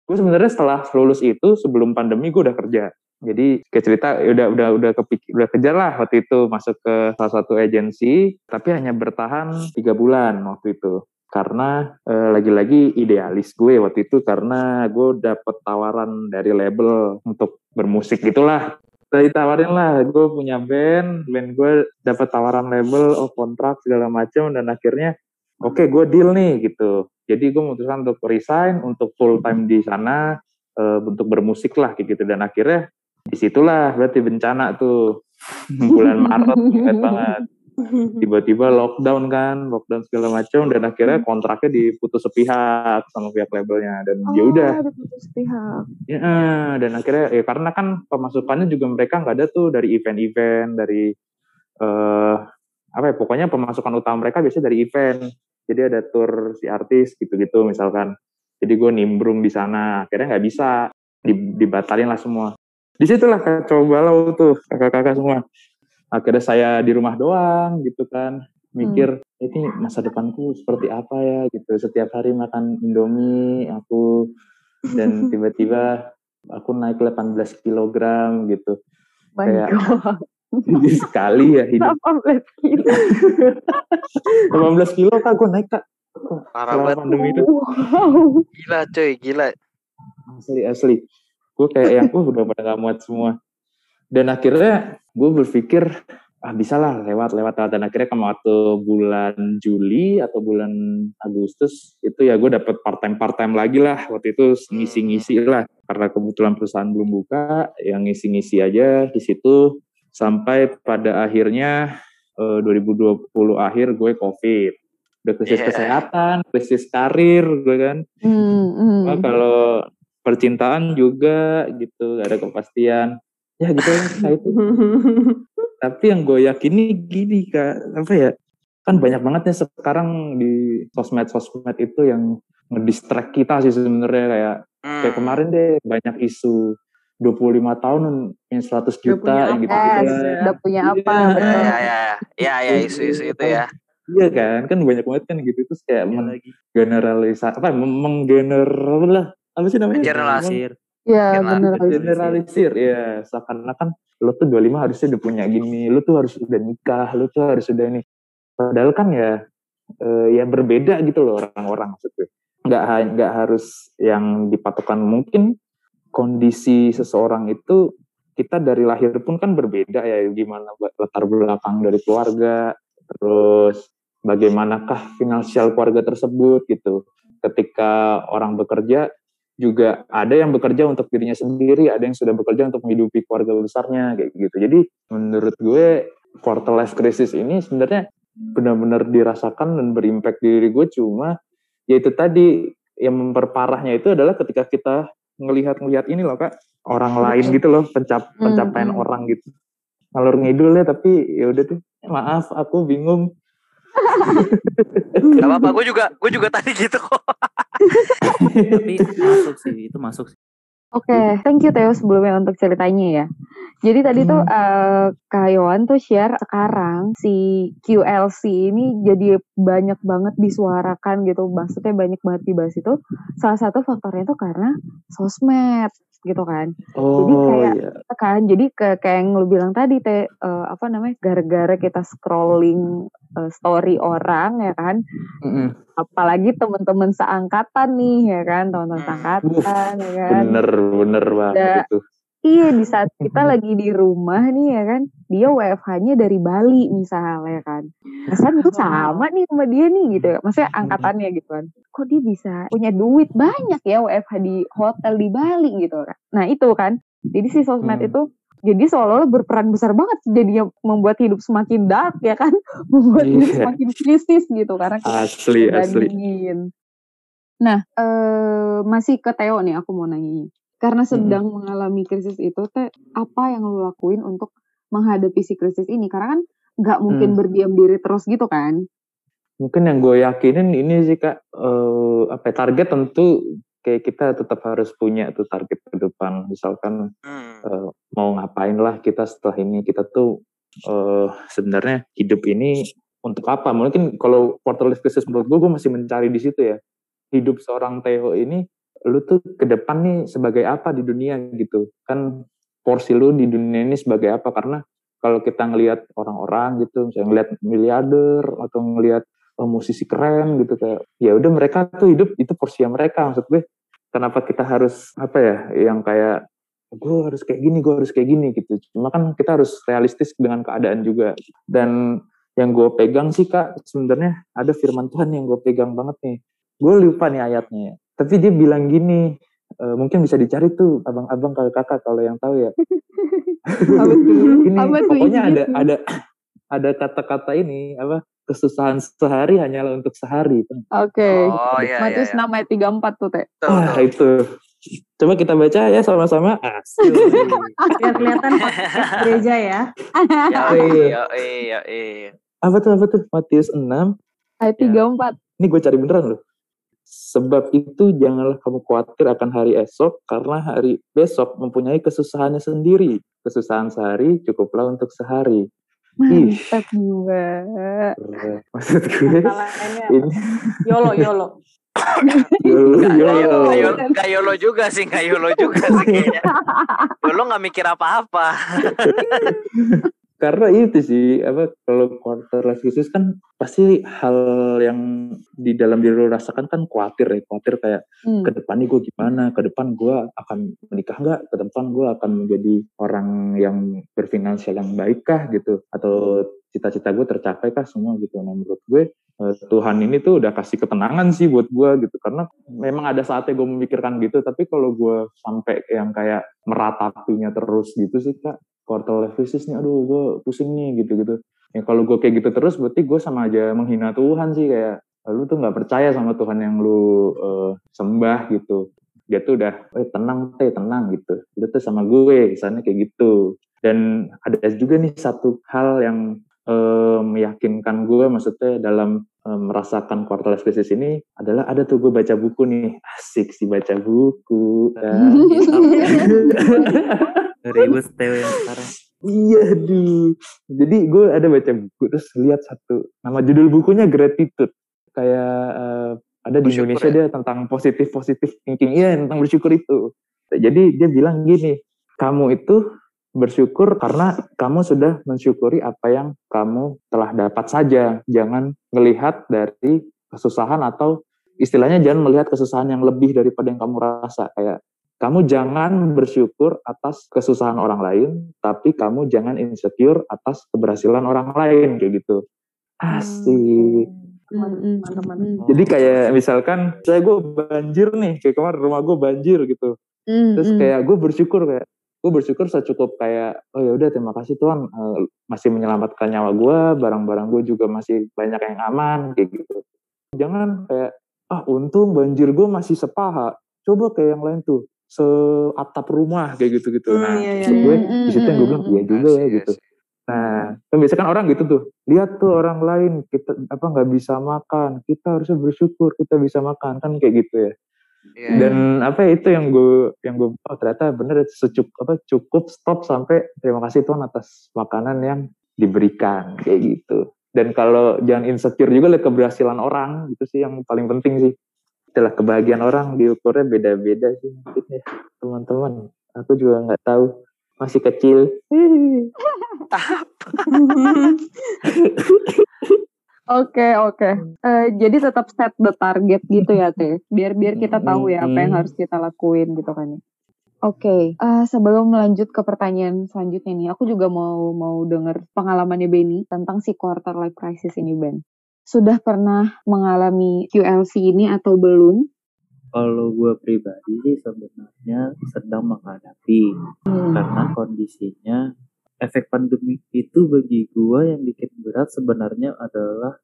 Gue sebenarnya setelah lulus itu sebelum pandemi gue udah kerja. Jadi kayak cerita ya udah udah udah kepikir udah kejar lah waktu itu masuk ke salah satu agensi, tapi hanya bertahan tiga bulan waktu itu. Karena eh, lagi-lagi idealis gue waktu itu karena gue dapet tawaran dari label untuk bermusik gitulah. Ditawarin lah gue punya band band gue dapat tawaran label oh kontrak segala macam dan akhirnya oke okay, gue deal nih gitu jadi gue memutuskan untuk resign untuk full time di sana uh, untuk bermusik lah kayak gitu. Dan akhirnya di situlah berarti bencana tuh. Bulan Maret ingat banget. Tiba-tiba lockdown kan lockdown segala macam dan akhirnya kontraknya diputus sepihak sama pihak labelnya. Dan ya oh, ya udah. diputus sepihak. Ya dan akhirnya ya karena kan pemasukannya juga mereka nggak ada tuh dari event-event dari uh, apa ya pokoknya pemasukan utama mereka biasanya dari event jadi ada tour si artis gitu-gitu misalkan. Jadi gue nimbrung di sana akhirnya nggak bisa. Dibatalin lah semua. Di situlah kacau balau tuh kakak-kakak semua. Akhirnya saya di rumah doang gitu kan. Mikir hmm. ini masa depanku seperti apa ya? Gitu. Setiap hari makan indomie aku. Dan tiba-tiba aku naik 18 kilogram gitu. My kayak God. Sekali ya hidup 18 kilo 18 kilo kak gue naik kak Parah banget. pandemi itu. Wow. Gila coy, gila. Asli, asli. Gue kayak yang, uh, udah pada gak muat semua. Dan akhirnya gue berpikir, ah bisa lah lewat, lewat, lewat. Dan akhirnya kan waktu bulan Juli atau bulan Agustus, itu ya gue dapet part-time, part-time lagi lah. Waktu itu ngisi-ngisi lah. Karena kebetulan perusahaan belum buka, yang ngisi-ngisi aja di situ. Sampai pada akhirnya eh, 2020 akhir gue COVID udah krisis yeah. kesehatan, krisis karir, gue kan. Mm, mm. Nah, kalau percintaan juga gitu, gak ada kepastian. Ya gitu lah itu. Tapi yang gue yakini gini kak, apa ya? Kan banyak banget ya sekarang di sosmed-sosmed itu yang ngedistract kita sih sebenarnya kayak mm. kayak kemarin deh banyak isu 25 tahun yang 100 juta yang gitu, -gitu Udah punya apa? Ya, ya, ya, ya, ya isu-isu itu ya. Iya kan, kan banyak banget kan gitu terus kayak ya, generalisasi apa menggeneral lah apa sih namanya? Generalisir. Iya, generalisir. Generalisir, ya. Seakan-akan lo tuh 25 harusnya udah punya gini, lo tuh harus udah nikah, lo tuh harus udah ini. Padahal kan ya eh, ya berbeda gitu loh orang-orang maksudnya. Nggak nggak harus yang dipatokan mungkin kondisi seseorang itu kita dari lahir pun kan berbeda ya gimana latar belakang dari keluarga terus bagaimanakah finansial keluarga tersebut gitu. Ketika orang bekerja juga ada yang bekerja untuk dirinya sendiri, ada yang sudah bekerja untuk menghidupi keluarga besarnya kayak gitu. Jadi menurut gue quarter life crisis ini sebenarnya benar-benar dirasakan dan berimpact di diri gue cuma yaitu tadi yang memperparahnya itu adalah ketika kita ngelihat-ngelihat ini loh kak orang lain gitu loh pencap pencapaian hmm. orang gitu ngalur ngidul ya tapi ya udah tuh maaf aku bingung Gak apa-apa, gue juga gue juga tadi gitu kok. Tapi masuk sih, itu masuk sih. Oke, okay, thank you Theo sebelumnya untuk ceritanya ya. Jadi tadi hmm. tuh uh, Kak Yohan tuh share sekarang si QLC ini jadi banyak banget disuarakan gitu, maksudnya banyak banget dibahas itu. Salah satu faktornya tuh karena sosmed gitu kan. Oh, jadi kayak iya. kan jadi ke, kayak yang lu bilang tadi teh uh, apa namanya gara-gara kita scrolling uh, story orang ya kan. Mm-hmm. Apalagi teman-teman seangkatan nih ya kan, teman-teman mm. seangkatan ya kan. Bener bener banget itu. Iya di saat kita lagi di rumah nih ya kan, dia WFH-nya dari Bali misalnya kan. Kesan itu sama nih sama dia nih gitu ya, maksudnya angkatannya gitu kan. Kok dia bisa punya duit banyak ya WFH di hotel di Bali gitu kan. Nah itu kan, jadi si sosmed hmm. itu jadi seolah-olah berperan besar banget jadinya membuat hidup semakin dark ya kan membuat hidup iya. semakin krisis gitu karena asli asli nah eh, masih ke Theo nih aku mau nanya karena sedang hmm. mengalami krisis itu, teh apa yang lu lakuin untuk menghadapi si krisis ini? Karena kan nggak mungkin hmm. berdiam diri terus gitu kan? Mungkin yang gue yakinin ini sih kak, uh, apa ya, target tentu kayak kita tetap harus punya tuh target ke depan. Misalkan hmm. uh, mau ngapain lah kita setelah ini, kita tuh uh, sebenarnya hidup ini untuk apa? Mungkin kalau quarter life crisis menurut gue, gue masih mencari di situ ya. Hidup seorang Theo ini lu tuh ke depan nih sebagai apa di dunia gitu. Kan porsi lu di dunia ini sebagai apa? Karena kalau kita ngelihat orang-orang gitu misalnya ngelihat miliarder atau ngelihat oh, musisi keren gitu kayak ya udah mereka tuh hidup itu porsi mereka. Maksud gue kenapa kita harus apa ya yang kayak gue harus kayak gini gue harus kayak gini gitu. Cuma kan kita harus realistis dengan keadaan juga. Dan yang gue pegang sih kak sebenarnya ada firman Tuhan yang gue pegang banget nih. Gue lupa nih ayatnya tapi dia bilang gini e, mungkin bisa dicari tuh abang-abang kalau kakak kalau yang tahu ya ini Apa tuh pokoknya ada ada ada kata-kata ini apa kesusahan sehari hanyalah untuk sehari Oke. Oh iya iya. Matius iya. 6 ayat 34 tuh, Teh. Betul. itu coba kita baca ya sama-sama Asik. Biar kelihatan gereja ya. Yoi, yoi, yoi. apa tuh apa tuh Matius 6 Ayat Ya. 34. ini gue cari beneran loh sebab itu janganlah kamu khawatir akan hari esok karena hari besok mempunyai kesusahannya sendiri kesusahan sehari cukuplah untuk sehari Ih. Mantap juga. maksud gue ini Yolo Yolo. yolo, yolo. yolo, nggak yolo, juga sih, nggak yolo juga sih kayaknya. Yolo nggak mikir apa-apa. Karena itu sih apa kalau quarter life crisis kan pasti hal yang di dalam diri lo rasakan kan khawatir ya khawatir kayak Hmm. ke depan nih gue gimana? Ke depan gue akan menikah nggak? Ke depan gue akan menjadi orang yang berfinansial yang baik kah? gitu. Atau cita-cita gue tercapai kah? Semua gitu. Nah menurut gue eh, Tuhan ini tuh udah kasih ketenangan sih buat gue gitu. Karena memang ada saatnya gue memikirkan gitu. Tapi kalau gue sampai yang kayak meratapinya terus gitu sih kak quarter life crisis nih aduh gue pusing nih gitu gitu ya kalau gue kayak gitu terus berarti gue sama aja menghina Tuhan sih kayak lu tuh nggak percaya sama Tuhan yang lu eh, sembah gitu. Dia tuh udah eh tenang teh tenang gitu. Lu tuh sama gue kesannya kayak gitu. Dan ada juga nih satu hal yang eh, meyakinkan gue maksudnya dalam merasakan quarter life crisis ini adalah ada tuh gue baca buku nih asik sih baca buku kan. Ribut TW yang sekarang. Iya, aduh. Jadi gue ada baca buku terus lihat satu nama judul bukunya gratitude. Kayak eh, ada di Bersyukur Indonesia ya? dia tentang positif positif thinking. Iya, tentang bersyukur itu. Jadi dia bilang gini, kamu itu bersyukur karena kamu sudah mensyukuri apa yang kamu telah dapat saja. Jangan melihat dari kesusahan atau istilahnya jangan melihat kesusahan yang lebih daripada yang kamu rasa. Kayak kamu jangan bersyukur atas kesusahan orang lain, tapi kamu jangan insecure atas keberhasilan orang lain kayak gitu. Asik. Hmm, mantap. hmm, Jadi kayak misalkan saya gue banjir nih, kayak kemarin rumah gue banjir gitu. hmm, Terus hmm. kayak gue bersyukur kayak gue bersyukur secukup kayak oh ya udah terima kasih Tuhan eh, masih menyelamatkan nyawa gue, barang-barang gue juga masih banyak yang aman kayak gitu. Jangan kayak ah untung banjir gue masih sepaha. Coba kayak yang lain tuh seatap rumah kayak gitu-gitu. Hmm, Nah, iya, iya, gue iya. di situ yang gue bilang Hmm, iya juga ya gitu. Nah, kan biasanya kan orang gitu tuh, lihat tuh orang lain kita apa nggak bisa makan, kita harusnya bersyukur kita bisa makan kan kayak gitu ya. Iya, Dan apa ya, itu yang gue yang gue oh ternyata bener secukup apa cukup stop sampai terima kasih Tuhan atas makanan yang diberikan kayak gitu. Dan kalau jangan insecure juga lihat keberhasilan orang itu sih yang paling penting sih. Itulah kebahagiaan orang diukurnya beda-beda sih mungkin ya teman-teman. Aku juga nggak tahu masih kecil. Oke oke. Eh, jadi tetap set the target gitu ya teh. Biar biar kita tahu ya apa yang harus kita lakuin gitu kan ya. Oke, eh, sebelum melanjut ke pertanyaan selanjutnya nih, aku juga mau mau dengar pengalamannya Benny tentang si quarter life crisis ini Ben. Sudah pernah mengalami QLC ini atau belum? Kalau gue pribadi sih sebenarnya sedang menghadapi Hmm. karena kondisinya efek pandemi itu bagi gue yang bikin berat sebenarnya adalah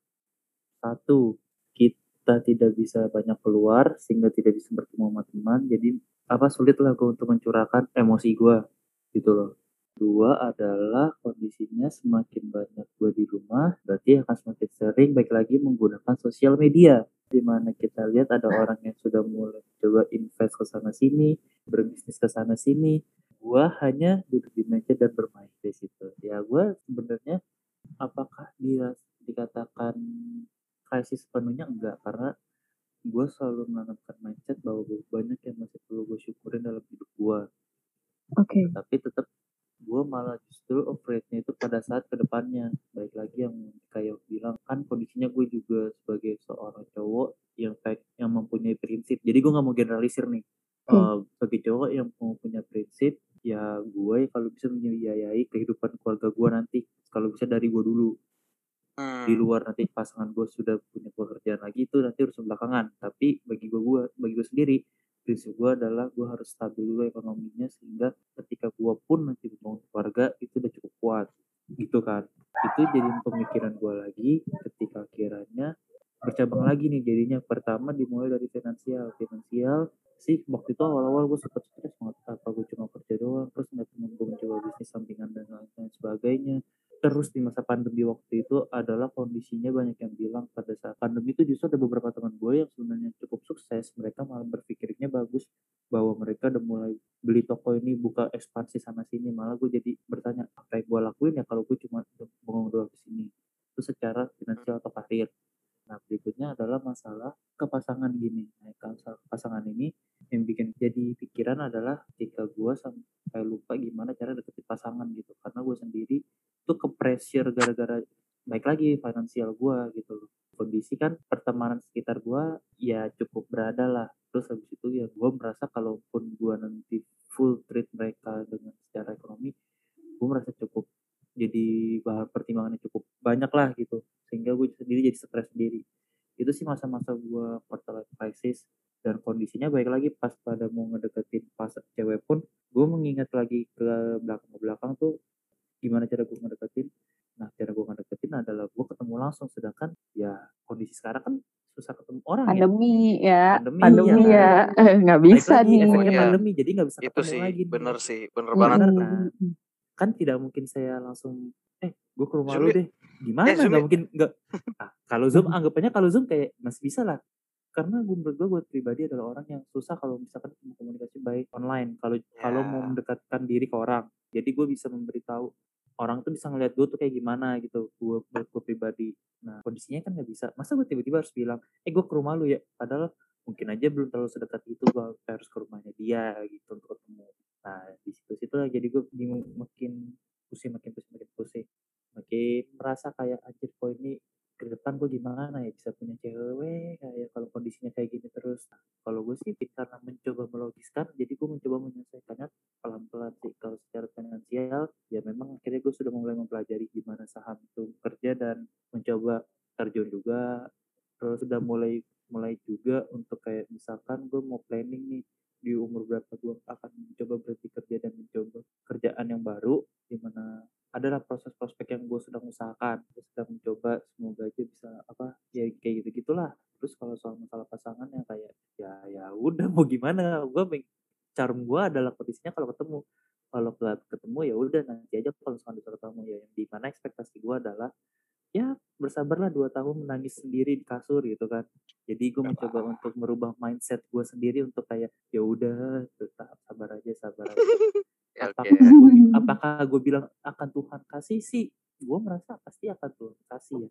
satu kita tidak bisa banyak keluar sehingga tidak bisa bertemu sama teman. Jadi apa sulit lah gue untuk mencurahkan emosi gue gitu loh. Dua adalah kondisinya semakin banyak gue di rumah berarti akan semakin sering baik lagi menggunakan sosial media. Di mana kita lihat ada orang yang sudah mulai coba invest ke sana sini berbisnis ke sana sini gua hanya duduk di meja dan bermain di situ. Ya gua sebenarnya apakah dia dikatakan krisis sepenuhnya enggak karena gue selalu menanamkan mindset bahwa banyak yang masih perlu gue syukurin dalam hidup gue Oke. tapi tetap pada saat ke depannya. Baik lagi yang kayak bilang kan kondisinya gue juga sebagai seorang cowok yang kayak yang mempunyai prinsip. Jadi gue nggak mau generalisir nih. Hmm. Eh, sebagai cowok yang mempunyai prinsip ya gue kalau bisa membiayai kehidupan keluarga gue nanti kalau bisa dari gue dulu. Hmm. di luar nanti pasangan gue sudah punya pekerjaan lagi itu nanti urusan belakangan. Tapi bagi gue gua bagi gue sendiri prinsip gue adalah gue harus stabil dulu ekonominya sehingga ketika gue pun nanti membangun keluarga itu udah cukup kuat. Gitu kan. Itu jadi pemikiran gue lagi ketika kiranya bercabang lagi nih jadinya. Pertama dimulai dari finansial. Finansial sih waktu itu awal-awal gue sempat stres banget. Apa gue cuma kerja doang terus nggak temen gue mencoba bisnis sampingan dan lain-lain sebagainya. Terus di masa pandemi waktu itu adalah kondisinya banyak yang bilang pada saat pandemi itu justru ada beberapa teman gue yang sebenarnya cukup sukses. Mereka malah berpikirnya bagus bahwa mereka udah mulai beli toko ini buka ekspansi sana sini malah gue jadi bertanya apa yang gue lakuin ya kalau gue cuma bengong doang di sini? Itu secara finansial atau karir nah berikutnya adalah masalah kepasangan gini. Nah kalau masalah pasangan ini yang bikin jadi pikiran adalah ketika gue sampai lupa gimana cara deketin pasangan gitu. Karena gue sendiri tuh ke pressure gara-gara baik lagi finansial gue gitu kondisi kan pertemanan sekitar gue ya cukup berada lah. Terus habis itu ya gue merasa kalaupun gue nanti full treat mereka dengan secara ekonomi gue merasa cukup jadi bahan pertimbangannya cukup banyak lah gitu sehingga gue sendiri jadi stres sendiri. Itu sih masa-masa gue quarter life crisis dan kondisinya baik lagi pas pada mau ngedeketin pas cewek pun gue mengingat lagi ke belakang ke belakang tuh gimana cara gue ngedeketin. Nah cara gue ngedeketin adalah gue ketemu langsung sedangkan ya kondisi sekarang kan susah ketemu orang ya. Pandemi ya, Pandemi, pandemi ya. ya, Eh, nggak bisa lagi nih. efeknya Iya. pandemi jadi nggak bisa itu ketemu sih lagi nih. bener sih bener banget. Bener mm, kan? kan tidak mungkin saya langsung eh gue ke rumah Zoom lu deh gimana? Eh, nggak yuk. mungkin nggak ah, kalau zoom anggapannya kalau zoom kayak masih bisa lah. Karena gue menurut gue gue pribadi adalah orang yang susah kalau misalkan mau komunikasi baik online. Kalau kalau mau Ya. mendekatkan diri ke orang. Jadi gue bisa memberitahu orang tuh bisa ngeliat gue tuh kayak gimana gitu gue buat gue pribadi. Nah kondisinya kan nggak bisa. Masa gue tiba-tiba harus bilang eh gue ke rumah lu ya? Padahal mungkin aja belum terlalu sedekat itu gue harus ke rumahnya dia gitu untuk ketemu. Nah di situ-situ lah jadi gue bingung makin pusing makin pusing makin pusing merasa kayak anjir kok ini ke depan gue gimana ya bisa punya cewek kayak kalau kondisinya kayak gini terus? Nah, kalau gue sih karena mencoba melogiskan jadi gue mencoba menyelesaikannya pelan-pelan sih. Kalau secara finansial ya memang akhirnya gue sudah mulai mempelajari gimana saham itu kerja dan mencoba terjun juga. Terus sudah mulai mulai juga untuk kayak misalkan gue mau planning nih di umur berapa gue akan mencoba berhenti kerja dan mencoba kerjaan yang baru di mana adalah proses prospek yang gue sedang usahakan gue sedang mencoba semoga aja bisa apa ya kayak gitu gitulah terus kalau soal masalah pasangan ya kayak ya ya udah mau gimana? Gue charm gue adalah kondisinya kalau ketemu. Kalau ketemu ya udah nanti aja kalau misalkan ketemu ya yang di mana ekspektasi gue adalah ya bersabarlah dua tahun menangis sendiri di kasur gitu kan. Jadi gue mencoba untuk merubah mindset gue sendiri untuk kayak ya udah tetap sabar aja sabar aja. Ya, apakah gue, apakah gue bilang akan Tuhan kasih sih? Gue merasa pasti akan Tuhan kasih ya.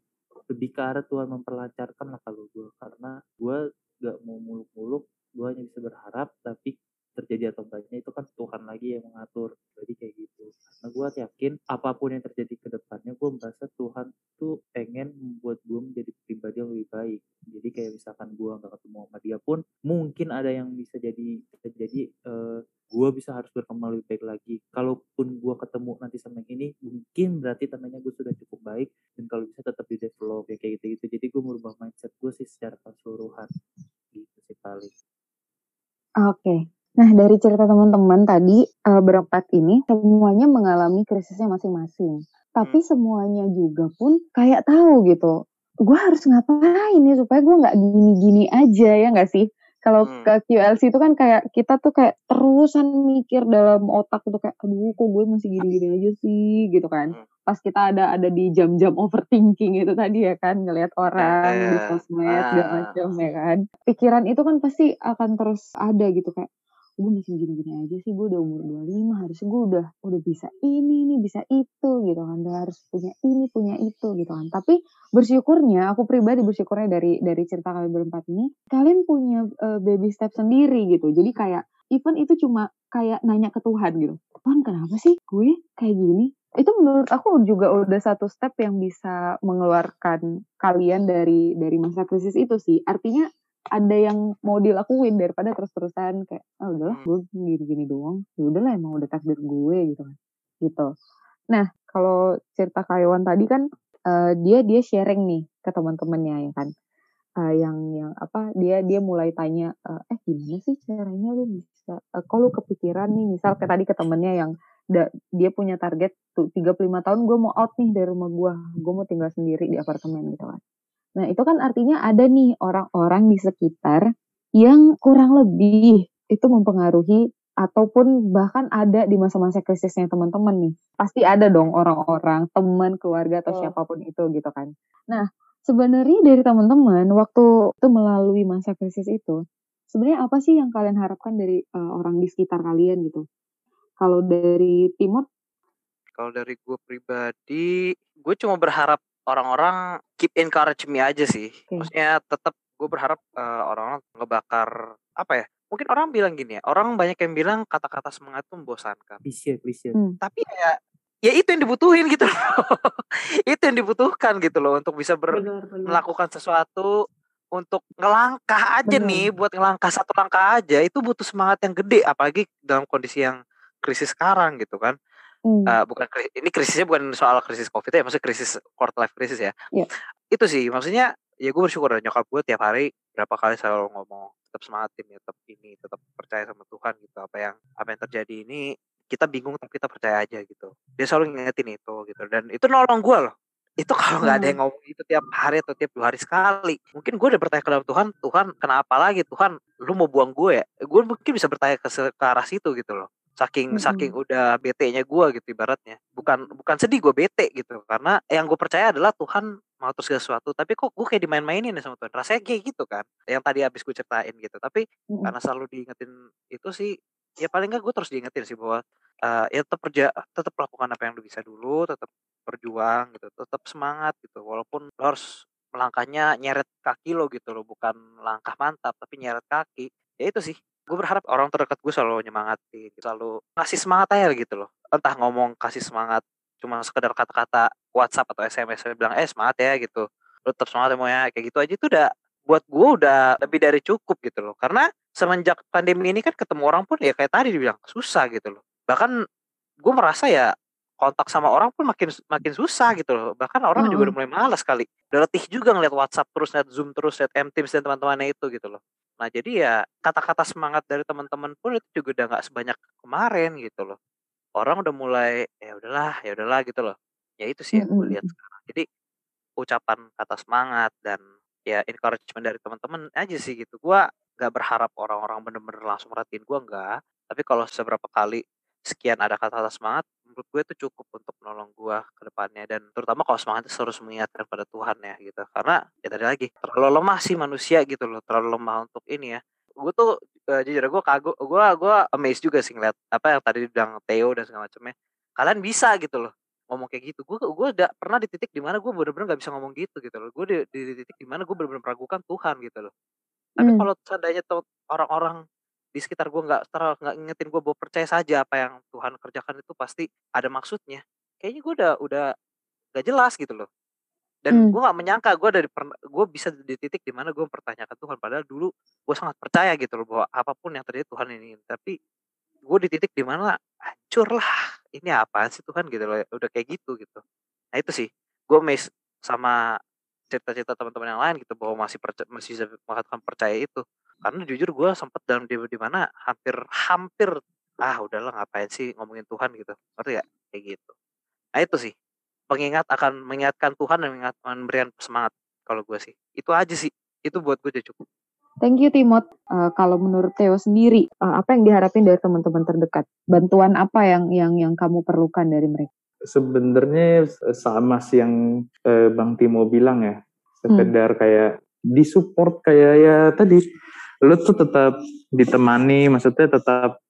Lebih ke arah Tuhan memperlancarkan lah kalau gue karena gue gak mau muluk-muluk gue hanya bisa berharap tapi terjadi atau enggaknya itu kan Tuhan lagi yang mengatur jadi kayak gitu karena gue yakin apa pun yang terjadi ke depannya gue merasa Tuhan tuh pengen membuat gue menjadi pribadi yang lebih baik jadi kayak misalkan gue nggak ketemu sama dia pun mungkin ada yang bisa jadi terjadi eh, gue bisa harus berkembang lebih baik lagi. Kalaupun gue ketemu nanti sama yang ini, mungkin berarti tandanya gue sudah cukup baik dan kalau bisa tetap di develop ya kayak gitu gitu. Jadi gue merubah mindset gue sih secara keseluruhan gitu sih paling. Oke. Nah, dari cerita teman-teman tadi eh, berempat ini semuanya mengalami krisisnya masing-masing. Tapi semuanya juga pun kayak tahu gitu. Gue harus ngapain ya supaya gue nggak gini-gini aja ya nggak sih? Kalau Hmm. ke QLC itu kan kayak kita tuh kayak terusan mikir dalam otak itu kayak aduh kok gue masih gini-gini aja sih gitu kan. Hmm. Pas kita ada ada di jam-jam overthinking itu tadi ya kan ngelihat orang di sosmed segala ah. macam ya kan. Pikiran itu kan pasti akan terus ada gitu kayak gue masih gini-gini aja sih gue udah umur 25 harusnya gue udah udah bisa ini nih bisa itu gitu kan udah harus punya ini punya itu gitu kan. Tapi bersyukurnya aku pribadi bersyukurnya dari dari cerita kalian berempat ini kalian punya eh, baby step sendiri gitu. Jadi kayak even itu cuma kayak nanya ke Tuhan gitu. Tuhan kenapa sih gue kayak gini? Itu menurut aku juga udah satu step yang bisa mengeluarkan kalian dari dari masa krisis itu sih. Artinya ada yang mau dilakuin daripada terus-terusan kayak oh udahlah Hmm. gue gini-gini doang. Ya udahlah emang udah takdir gue gitu kan. Gitu. Nah, kalau cerita Kayawan tadi kan eh, dia dia sharing nih ke teman-temannya ya kan. Eh, yang yang apa dia dia mulai tanya eh, eh gimana sih caranya lu bisa kok lu kepikiran nih misal kayak tadi ke temennya yang da- dia punya target tuh 35 tahun gue mau out nih dari rumah gue gue mau tinggal sendiri di apartemen gitu kan nah itu kan artinya ada nih orang-orang di sekitar yang kurang lebih itu mempengaruhi ataupun bahkan ada di masa-masa krisisnya teman-teman nih. Pasti ada dong orang-orang teman keluarga atau Oh. siapa pun itu gitu kan. Nah sebenarnya dari teman-teman waktu itu melalui masa krisis itu sebenarnya apa sih yang kalian harapkan dari eh, orang di sekitar kalian gitu? Kalau dari Timur? Kalau dari gue pribadi, gue cuma berharap orang-orang keep encourage me aja sih. Oke. Maksudnya tetap gue berharap eh, orang-orang ngebakar apa ya? Mungkin orang bilang gini ya, orang banyak yang bilang kata-kata semangat itu membosankan. Klise, klise. Hmm. Tapi ya ya itu yang dibutuhin gitu loh. itu yang dibutuhkan gitu loh untuk bisa ber, benar benar melakukan sesuatu untuk ngelangkah aja Bener. nih buat ngelangkah satu langkah aja itu butuh semangat yang gede apalagi dalam kondisi yang krisis sekarang gitu kan Hmm. Eh, bukan ini krisisnya bukan soal krisis covid ya maksudnya krisis quarter life crisis ya. Iya. itu sih maksudnya ya gue bersyukur dan nyokap gue tiap hari berapa kali selalu ngomong tetap semangat tim tetap ini tetap percaya sama Tuhan gitu. Apa yang apa yang terjadi ini kita bingung tapi kita percaya aja gitu. Dia selalu ngingetin itu gitu. Dan itu nolong gue loh. Itu kalau nggak ada yang ngomong itu tiap hari atau tiap dua hari sekali mungkin gue udah bertanya ke dalam Tuhan Tuhan kenapa lagi? Tuhan lu mau buang gue ya? Gue mungkin bisa bertanya ke, ke arah situ gitu loh saking Mm-mm. saking udah bete-nya gue gitu ibaratnya. Bukan bukan sedih gue bete gitu. Karena yang gue percaya adalah Tuhan mau terus sesuatu tapi kok gue kayak dimain-mainin ya sama Tuhan? Rasanya kayak gitu kan yang tadi habis gue ceritain gitu. Tapi Mm-mm. karena selalu diingetin itu sih ya paling nggak gue terus diingetin sih bahwa eh, ya tetap kerja tetap lakukan apa yang lu bisa dulu tetap berjuang gitu tetap semangat gitu. Walaupun lo harus melangkahnya nyeret kaki lo gitu loh bukan langkah mantap tapi nyeret kaki. Ya itu sih gue berharap orang terdekat gue selalu nyemangatin selalu ngasih semangat aja gitu loh. Entah ngomong kasih semangat cuma sekedar kata-kata WhatsApp atau SMS bilang eh semangat ya gitu. Lo tetap semangat ya ya kayak gitu aja itu udah buat gue udah lebih dari cukup gitu loh. Karena semenjak pandemi ini kan ketemu orang pun ya kayak tadi dibilang susah gitu loh. Bahkan gue merasa ya kontak sama orang pun makin makin susah gitu loh. Bahkan orang juga udah mulai malas kali. Udah letih juga ngeliat WhatsApp terus liat Zoom terus liat M Teams dan teman-temannya itu gitu loh nah jadi ya kata-kata semangat dari teman-teman pun itu juga udah nggak sebanyak kemarin gitu loh. Orang udah mulai ya udahlah ya udahlah gitu loh. Ya itu sih yang gue lihat sekarang. Jadi ucapan kata semangat dan ya encouragement dari teman-teman aja sih gitu. Gua nggak berharap orang-orang bener-bener langsung merhatiin gua enggak tapi kalau seberapa kali sekian ada kata-kata semangat menurut gue itu cukup untuk menolong gua ke depannya. Dan terutama kalau semangat itu harus mengingatkan pada Tuhan ya gitu. Karena ya tadi lagi terlalu lemah sih manusia gitu loh terlalu lemah untuk ini ya. Gue tuh eh, jujur gue kagum gue gue amazed juga sih ngeliat apa yang tadi bilang Theo dan segala macamnya. Kalian bisa gitu loh ngomong kayak gitu. Gue gue udah pernah di titik di mana gue bener-bener gak bisa ngomong gitu gitu loh. Gue di, di, di titik di mana gue bener-bener meragukan Tuhan gitu loh. Tapi Hmm. kalau seandainya tuh orang-orang di sekitar gue nggak terlalu nggak ngingetin gue bahwa percaya saja apa yang Tuhan kerjakan itu pasti ada maksudnya. Kayaknya gue udah udah gak jelas gitu loh. Dan Hmm. gue nggak menyangka gue dari gue bisa di titik di mana gue mempertanyakan Tuhan padahal dulu gue sangat percaya gitu loh bahwa apa pun yang terjadi Tuhan ini. Tapi gue di titik di mana hancur lah ini apa sih Tuhan? Gitu loh udah kayak gitu gitu. Nah itu sih. Gue mes sama cerita-cerita teman-teman yang lain gitu bahwa masih percaya, masih bisa mengatakan percaya itu karena jujur gue sempat dalam di di mana hampir hampir ah udahlah ngapain sih ngomongin Tuhan? gitu. Ngerti gak kayak gitu. Nah itu sih. Pengingat akan mengingatkan Tuhan dan mengingat, memberikan semangat kalau gue sih. Itu aja sih. Itu buat gue udah cukup. Thank you Timot. Eh, kalau menurut Theo sendiri, eh, apa yang diharapin dari teman-teman terdekat? Bantuan apa yang yang yang kamu perlukan dari mereka? sebenarnya sama sih yang eh, Bang Timo bilang ya. Sekedar kayak disupport kayak ya tadi lu tuh tetap ditemani maksudnya tetap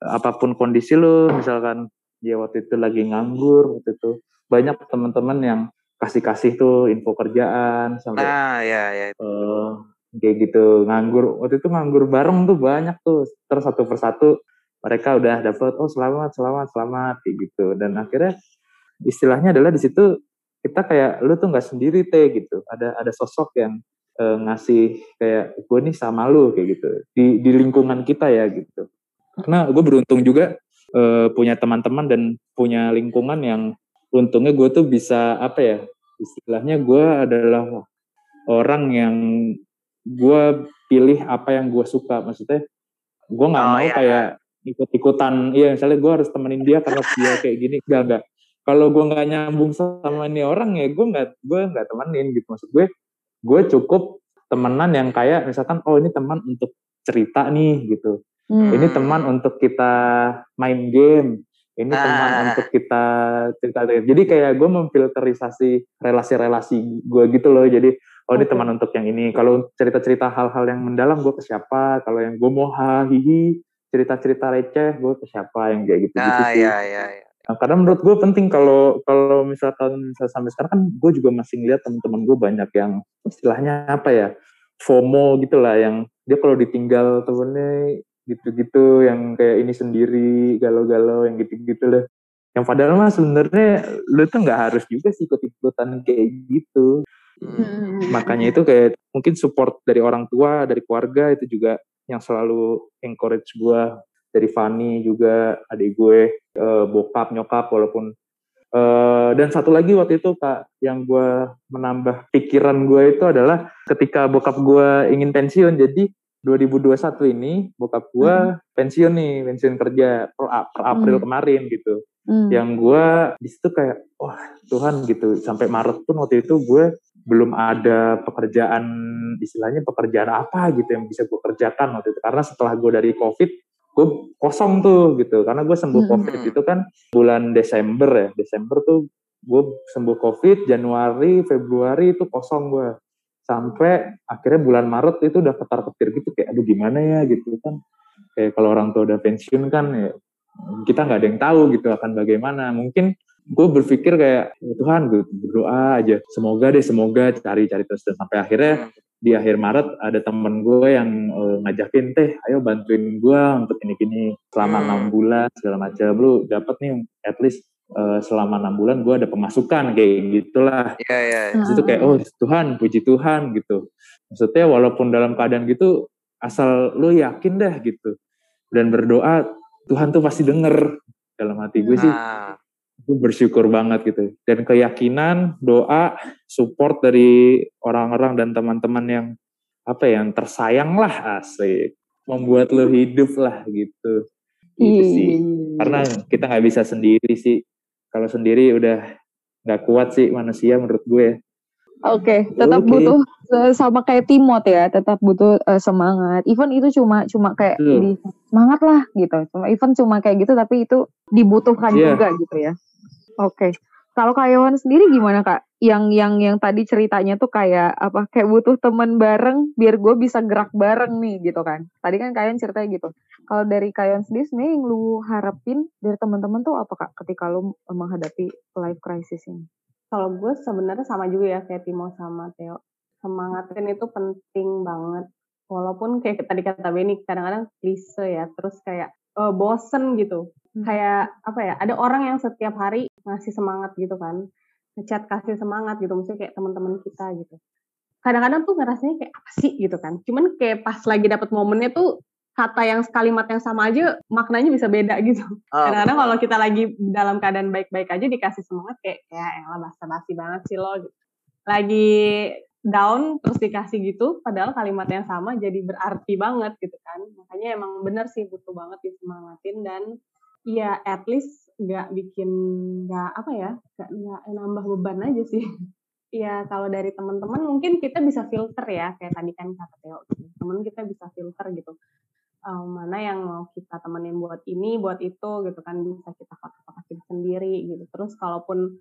apa pun kondisi lu misalkan dia waktu itu lagi nganggur waktu itu banyak teman-teman yang kasih-kasih tuh info kerjaan sampai nah ya ya itu. eh, kayak gitu nganggur. Waktu itu nganggur bareng tuh banyak tuh terus satu persatu mereka udah dapet oh selamat selamat selamat kayak gitu. Dan akhirnya istilahnya adalah di situ kita kayak lu tuh nggak sendiri teh gitu. Ada ada sosok yang uh, ngasih kayak gue nih sama lu kayak gitu. Di di lingkungan kita ya gitu. Karena gue beruntung juga uh, punya teman-teman dan punya lingkungan yang untungnya gue tuh bisa apa ya istilahnya gue adalah orang yang gue pilih apa yang gue suka. Maksudnya gue nggak oh, mau iya. kayak ikut-ikutan. Iya misalnya gue harus temenin dia karena dia kayak gini. Enggak enggak kalau gue nggak nyambung sama ini orang ya gue nggak gue nggak temenin gitu. Maksud gue gue cukup temenan yang kayak misalkan oh ini teman untuk cerita nih gitu hmm. ini teman untuk kita main game ini ah. teman untuk kita cerita jadi kayak gue memfilterisasi relasi-relasi gue gitu loh jadi oh ini teman untuk yang ini kalau cerita-cerita hal-hal yang mendalam gue ke siapa kalau yang gue mau hihi cerita-cerita receh gue ke siapa yang kayak gitu gitu ah, sih. Iya, iya, iya. Nah, karena menurut gue penting kalau kalau misalkan misalnya sampai sekarang kan gue juga masih ngeliat teman-teman gue banyak yang istilahnya apa ya FOMO gitu lah yang dia kalau ditinggal temennya gitu-gitu yang kayak ini sendiri galau-galau yang gitu-gitu lah. Yang padahal mah sebenarnya lu tuh nggak harus juga sih ikut-ikutan kayak gitu. Hmm. makanya itu kayak mungkin support dari orang tua dari keluarga itu juga yang selalu encourage gue dari Fanny juga adik gue uh, bokap nyokap walaupun uh, dan satu lagi waktu itu kak yang gue menambah pikiran gue itu adalah ketika bokap gue ingin pensiun jadi 2021 ini bokap gue hmm. pensiun nih pensiun kerja per, per April hmm. kemarin gitu hmm. yang gue di situ kayak wah Tuhan gitu sampai Maret pun waktu itu gue belum ada pekerjaan istilahnya pekerjaan apa gitu yang bisa gue kerjakan waktu itu karena setelah gue dari COVID gue kosong tuh gitu. Karena gue sembuh hmm. covid itu kan bulan Desember ya. Desember tuh gue sembuh covid Januari Februari itu kosong gue sampai akhirnya bulan Maret itu udah ketar ketir gitu kayak aduh gimana ya? Gitu kan. Kayak kalau orang tua udah pensiun kan ya kita nggak ada yang tahu gitu akan bagaimana. Mungkin gue berpikir kayak ya Tuhan gue berdoa aja. Semoga deh semoga cari cari terus dan sampai akhirnya di akhir Maret ada temen gue yang uh, ngajakin teh ayo bantuin gue untuk ini gini selama hmm. enam hmm. bulan segala macam lu dapat nih at least uh, selama enam bulan gue ada pemasukan kayak gitulah yeah, yeah, yeah. itu kayak oh Tuhan puji Tuhan gitu maksudnya walaupun dalam keadaan gitu asal lu yakin deh gitu dan berdoa Tuhan tuh pasti denger dalam hati gue sih nah gue bersyukur banget gitu. Dan keyakinan doa support dari orang-orang dan teman-teman yang apa ya, yang tersayang lah asik. Membuat lo hidup lah gitu. Gitu sih. Karena kita nggak bisa sendiri sih. Kalau sendiri udah nggak kuat sih manusia menurut gue. ya Oke, okay, tetap okay. butuh sama kayak Timot ya, tetap butuh uh, semangat. Even itu cuma cuma kayak di, semangat lah gitu. Cuma even cuma kayak gitu tapi itu dibutuhkan yeah. juga gitu ya. Oke. Kalau Kak Yohan sendiri gimana Kak? Yang yang yang tadi ceritanya tuh kayak apa? Kayak butuh temen bareng biar gue bisa gerak bareng nih gitu kan. Tadi kan kalian ceritanya gitu. Kalau dari Kak sendiri sebenarnya yang lu harapin dari teman-teman tuh apa Kak ketika lu menghadapi life crisis ini? Kalau gue sebenarnya sama juga ya kayak Timo sama Theo. Semangatin itu penting banget. Walaupun kayak tadi kata Benny kadang-kadang klise ya. Terus kayak uh, bosen gitu. Hmm. Kayak apa ya? Ada orang yang setiap hari ngasih semangat gitu kan ngechat kasih semangat gitu maksudnya kayak teman-teman kita gitu kadang-kadang tuh ngerasanya kayak apa sih gitu kan cuman kayak pas lagi dapat momennya tuh kata yang kalimat yang sama aja maknanya bisa beda gitu. Oh, kadang-kadang kalau kita lagi dalam keadaan baik-baik aja dikasih semangat kayak ya elah basa-basi banget sih lo gitu. Lagi down terus dikasih gitu padahal kalimat yang sama jadi berarti banget gitu kan. Makanya emang bener sih butuh banget disemangatin dan ya at least nggak bikin nggak apa ya nggak nggak nambah beban aja sih ya kalau dari teman-teman mungkin kita bisa filter ya kayak tadi kan kata Theo gitu. teman kita bisa filter gitu um, mana yang mau kita temenin buat ini buat itu gitu kan bisa kita kotak-kotakin sendiri gitu terus kalaupun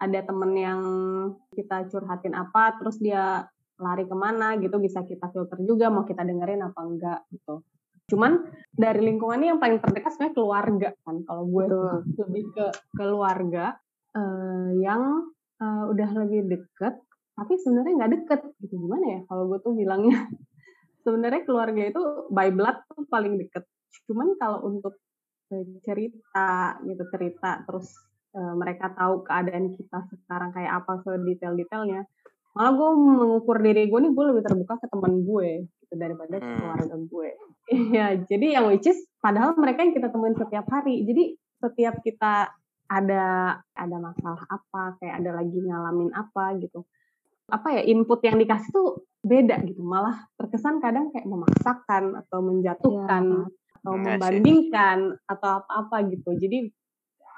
ada temen yang kita curhatin apa terus dia lari ke mana gitu bisa kita filter juga mau kita dengerin apa enggak gitu Cuman dari lingkungannya yang paling terdekat sebenarnya keluarga kan. Kalau gue Betul. lebih ke keluarga uh, yang uh, udah lebih deket, tapi sebenarnya nggak deket gitu. Gimana ya kalau gue tuh bilangnya? Sebenarnya keluarga itu by blood tuh paling deket. Cuman kalau untuk cerita gitu cerita terus uh, mereka tahu keadaan kita sekarang kayak apa sedetail-detailnya malah gue mengukur diri gue nih gue lebih terbuka ke teman gue gitu daripada ke hmm. keluarga gue iya jadi yang which is padahal mereka yang kita temuin setiap hari jadi setiap kita ada ada masalah apa kayak ada lagi ngalamin apa gitu apa ya input yang dikasih tuh beda gitu. Malah terkesan kadang kayak memaksakan atau menjatuhkan ya. atau membandingkan atau apa-apa gitu. Jadi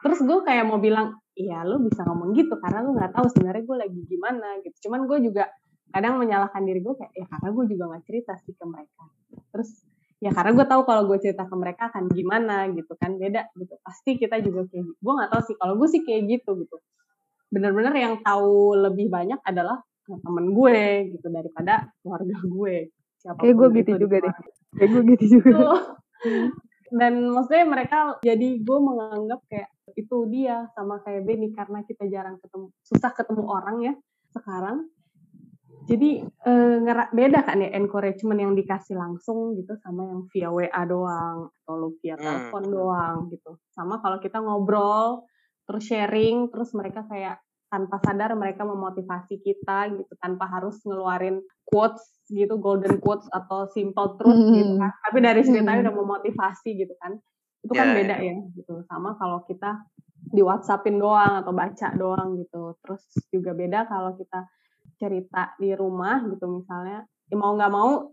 terus gue kayak mau bilang iya lo bisa ngomong gitu karena lo nggak tahu sebenarnya gue lagi gimana gitu. Cuman gue juga kadang menyalahkan diri gue kayak ya karena gue juga nggak cerita sih ke mereka. Terus ya karena gue tahu kalau gue cerita ke mereka akan gimana gitu kan beda gitu. Pasti kita juga kayak gue nggak tahu sih kalau gue sih kayak gitu gitu. Bener-bener yang tahu lebih banyak adalah temen gue gitu daripada keluarga gue siapa kayak gue gitu juga deh. kayak gue gitu juga. Dan maksudnya mereka jadi gue menganggap kayak itu dia sama kayak Benny karena kita jarang ketemu susah ketemu orang ya sekarang. Jadi eh, beda kan ya encouragement yang dikasih langsung gitu sama yang via WA doang atau lu via hmm. telepon doang gitu. Sama kalau kita ngobrol terus sharing terus mereka kayak tanpa sadar mereka memotivasi kita gitu tanpa harus ngeluarin quotes gitu golden quotes atau simple truth mm -hmm. gitu kan. Tapi dari ceritanya mm -hmm. udah memotivasi gitu kan. Itu kan yeah, beda ya. gitu. Sama kalau kita di WhatsAppin doang atau baca doang gitu. Terus juga beda kalau kita cerita di rumah gitu misalnya ya mau nggak mau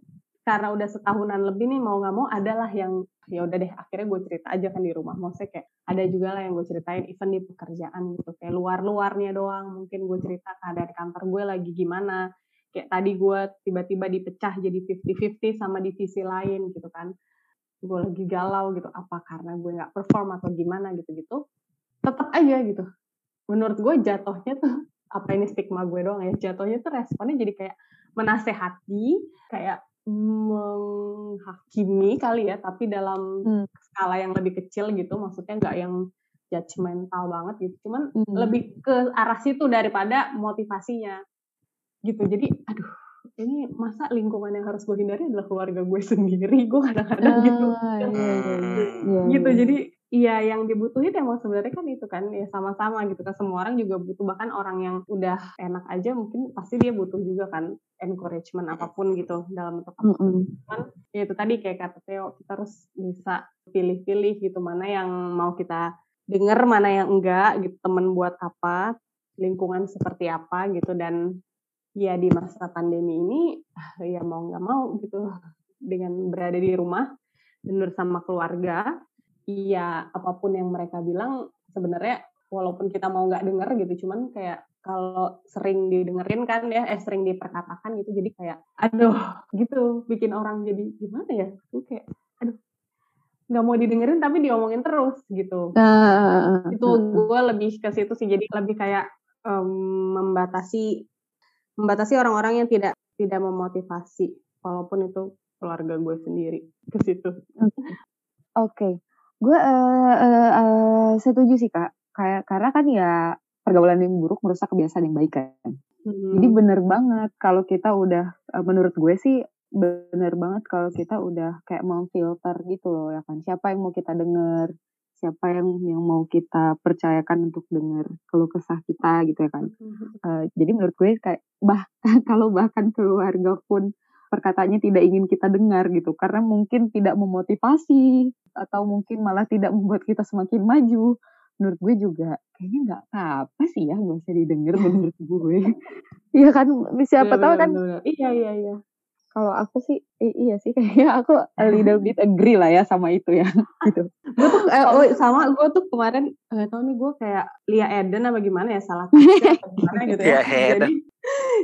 karena udah setahunan lebih nih mau nggak mau adalah yang ya udah deh akhirnya gue cerita aja kan di rumah. Maksudnya kayak ada juga lah yang gue ceritain even di pekerjaan gitu. Kayak luar luarnya doang mungkin gue cerita keadaan kantor gue lagi gimana. Kayak tadi gue tiba-tiba dipecah jadi 50-50 sama divisi lain gitu kan. Gue lagi galau gitu apa karena gue nggak perform atau gimana gitu-gitu tetap aja gitu. Menurut gue jatuhnya tuh apa ini stigma gue doang ya jatuhnya tuh responnya jadi kayak menasehati kayak menghakimi kali ya tapi dalam hmm. skala yang lebih kecil gitu maksudnya nggak yang judgmental banget gitu. Cuman hmm. lebih ke arah situ daripada motivasinya. Gitu. Jadi aduh ini masa lingkungan yang harus gue hindari adalah keluarga gue sendiri. Gue kadang-kadang ah, gitu. iya, iya, iya, gitu. jadi Iya, yang dibutuhin emang sebenarnya kan itu kan ya sama-sama gitu kan semua orang juga butuh bahkan orang yang udah enak aja mungkin pasti dia butuh juga kan encouragement apa pun gitu dalam bentuk apa pun. Mm -hmm. Cuman ya itu tadi kayak kata Theo kita harus bisa pilih-pilih gitu mana yang mau kita dengar mana yang enggak gitu temen buat apa lingkungan seperti apa gitu dan ya di masa pandemi ini ya mau nggak mau gitu dengan berada di rumah dan bersama keluarga iya apa pun yang mereka bilang sebenarnya walaupun kita mau nggak denger gitu cuman kayak kalau sering didengerin kan ya eh sering diperkatakan gitu jadi kayak aduh gitu bikin orang jadi gimana ya? Gue kayak aduh nggak mau didengerin tapi diomongin terus gitu. Uh, itu gue lebih ke situ sih jadi lebih kayak um, membatasi membatasi orang-orang yang tidak tidak memotivasi walaupun itu keluarga gue sendiri ke situ. Oke. Okay. Gue uh, uh, uh, setuju sih Kak, kayak karena kan ya pergaulan yang buruk merusak kebiasaan yang baik kan. Hmm. Jadi bener banget kalau kita udah uh, menurut gue sih bener banget kalau kita udah kayak memfilter gitu loh ya kan. Siapa yang mau kita denger, siapa yang yang mau kita percayakan untuk denger kalau kesah kita gitu ya kan. Uh, jadi menurut gue kayak bah kalau bahkan keluarga pun perkataannya tidak ingin kita dengar gitu. Karena mungkin tidak memotivasi atau mungkin malah tidak membuat kita semakin maju. Menurut gue juga kayaknya nggak apa sih ya nggak usah didengar menurut gue. Iya kan siapa tahu kan iya iya iya kalau aku sih iya sih kayaknya aku a little bit agree lah ya sama itu ya gitu. gue tuh eh, oh, sama gue tuh kemarin nggak tahu nih gue kayak Lia Eden apa gimana ya salah gimana gitu ya. jadi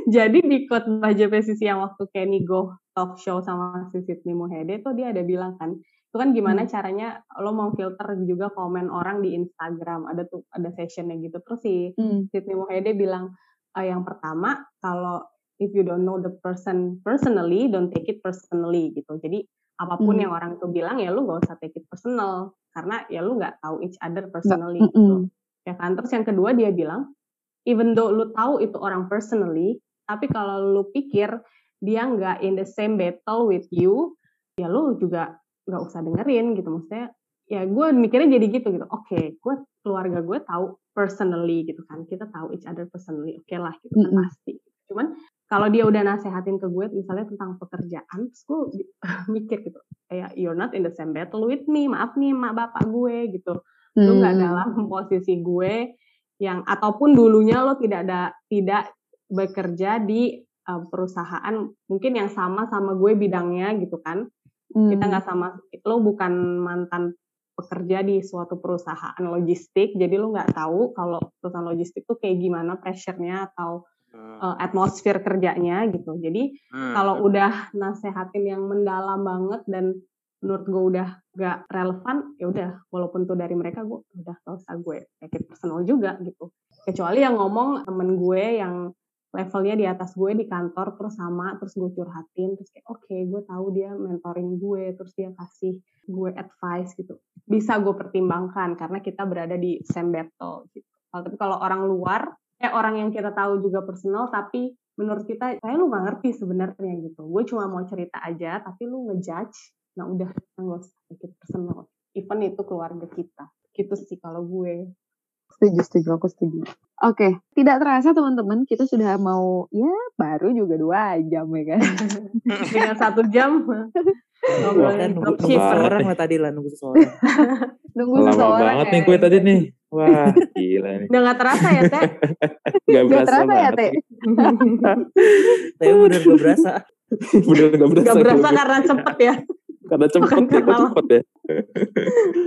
jadi di quote Mbak JP Sisi yang waktu Kenny Go talk show sama si Sydney Muhede tuh dia ada bilang kan itu kan gimana hmm. caranya lo mau filter juga komen orang di Instagram ada tuh ada sessionnya gitu terus si hmm. Sydney Muhede bilang e, yang pertama kalau if you don't know the person personally, don't take it personally gitu. Jadi apa pun hmm. yang orang itu bilang ya lu gak usah take it personal karena ya lu nggak tahu each other personally gak, gitu. Ya kan. Terus yang kedua dia bilang even though lu tahu itu orang personally, tapi kalau lu pikir dia nggak in the same battle with you, ya lu juga nggak usah dengerin gitu. Maksudnya ya gue mikirnya jadi gitu gitu. Oke, okay, gue keluarga gue tahu personally gitu kan kita tahu each other personally oke okay lah gitu kan Mm-mm. pasti cuman kalau dia udah nasehatin ke gue misalnya tentang pekerjaan terus gue mikir gitu kayak you're not in the same battle with me maaf nih mak bapak gue gitu lu nggak Hmm. dalam posisi gue yang ataupun dulunya lo tidak ada tidak bekerja di uh, perusahaan mungkin yang sama sama gue bidangnya gitu kan Hmm. kita nggak sama lo bukan mantan pekerja di suatu perusahaan logistik jadi lo nggak tahu kalau perusahaan logistik tuh kayak gimana pressure-nya atau. Uh, atmosfer kerjanya gitu. Jadi Hmm. kalau udah nasehatin yang mendalam banget dan menurut gue udah gak relevan ya udah. Walaupun tuh dari mereka gue udah gak usah gue take it personal juga gitu. Kecuali yang ngomong temen gue yang levelnya di atas gue di kantor terus sama terus gue curhatin terus kayak oke gue tahu dia mentoring gue terus dia kasih gue advice gitu. Bisa gue pertimbangkan karena kita berada di same battle gitu. Tapi kalau orang luar eh orang yang kita tahu juga personal tapi menurut kita saya lu nggak ngerti sebenarnya gitu gue cuma mau cerita aja tapi lu ngejudge nah udah nggak usah take it personal even itu keluarga kita gitu sih kalau gue Setuju, setuju, aku setuju. Oke, tidak terasa teman-teman, kita sudah mau, ya baru juga dua jam ya kan. dengan satu jam ngobrolin kan nunggu, nunggu dropshipper seseorang lah tadi lah nunggu seseorang. Nunggu Lama seseorang banget nih ya. gue tadi nih. Wah, gila nih. udah nggak terasa ya teh Gak Gak berasa terasa ya, banget. Teh? Tapi bener gak berasa. Bener gak berasa. nggak berasa karena cepet ya Karena cepet ya, karena cepet ya.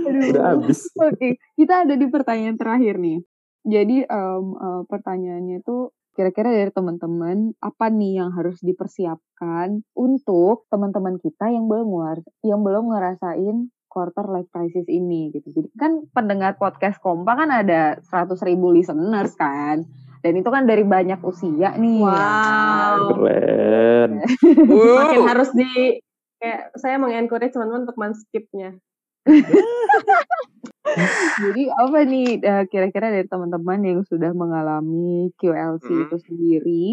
Aduh. Udah habis. Oke, kita ada di pertanyaan terakhir nih. Jadi em, eh, pertanyaannya itu kira-kira dari teman-teman apa nih yang harus dipersiapkan untuk teman-teman kita yang belum yang belum ngerasain quarter life crisis ini gitu. Jadi kan pendengar podcast Kompa kan ada 100 ribu listeners kan. Dan itu kan dari banyak usia nih. ya kan? wow Keren. makin Wow. harus di kayak saya mengencourage teman-teman untuk men-skipnya Jadi apa nih eh, kira-kira dari teman-teman yang sudah mengalami QLC Hmm. itu sendiri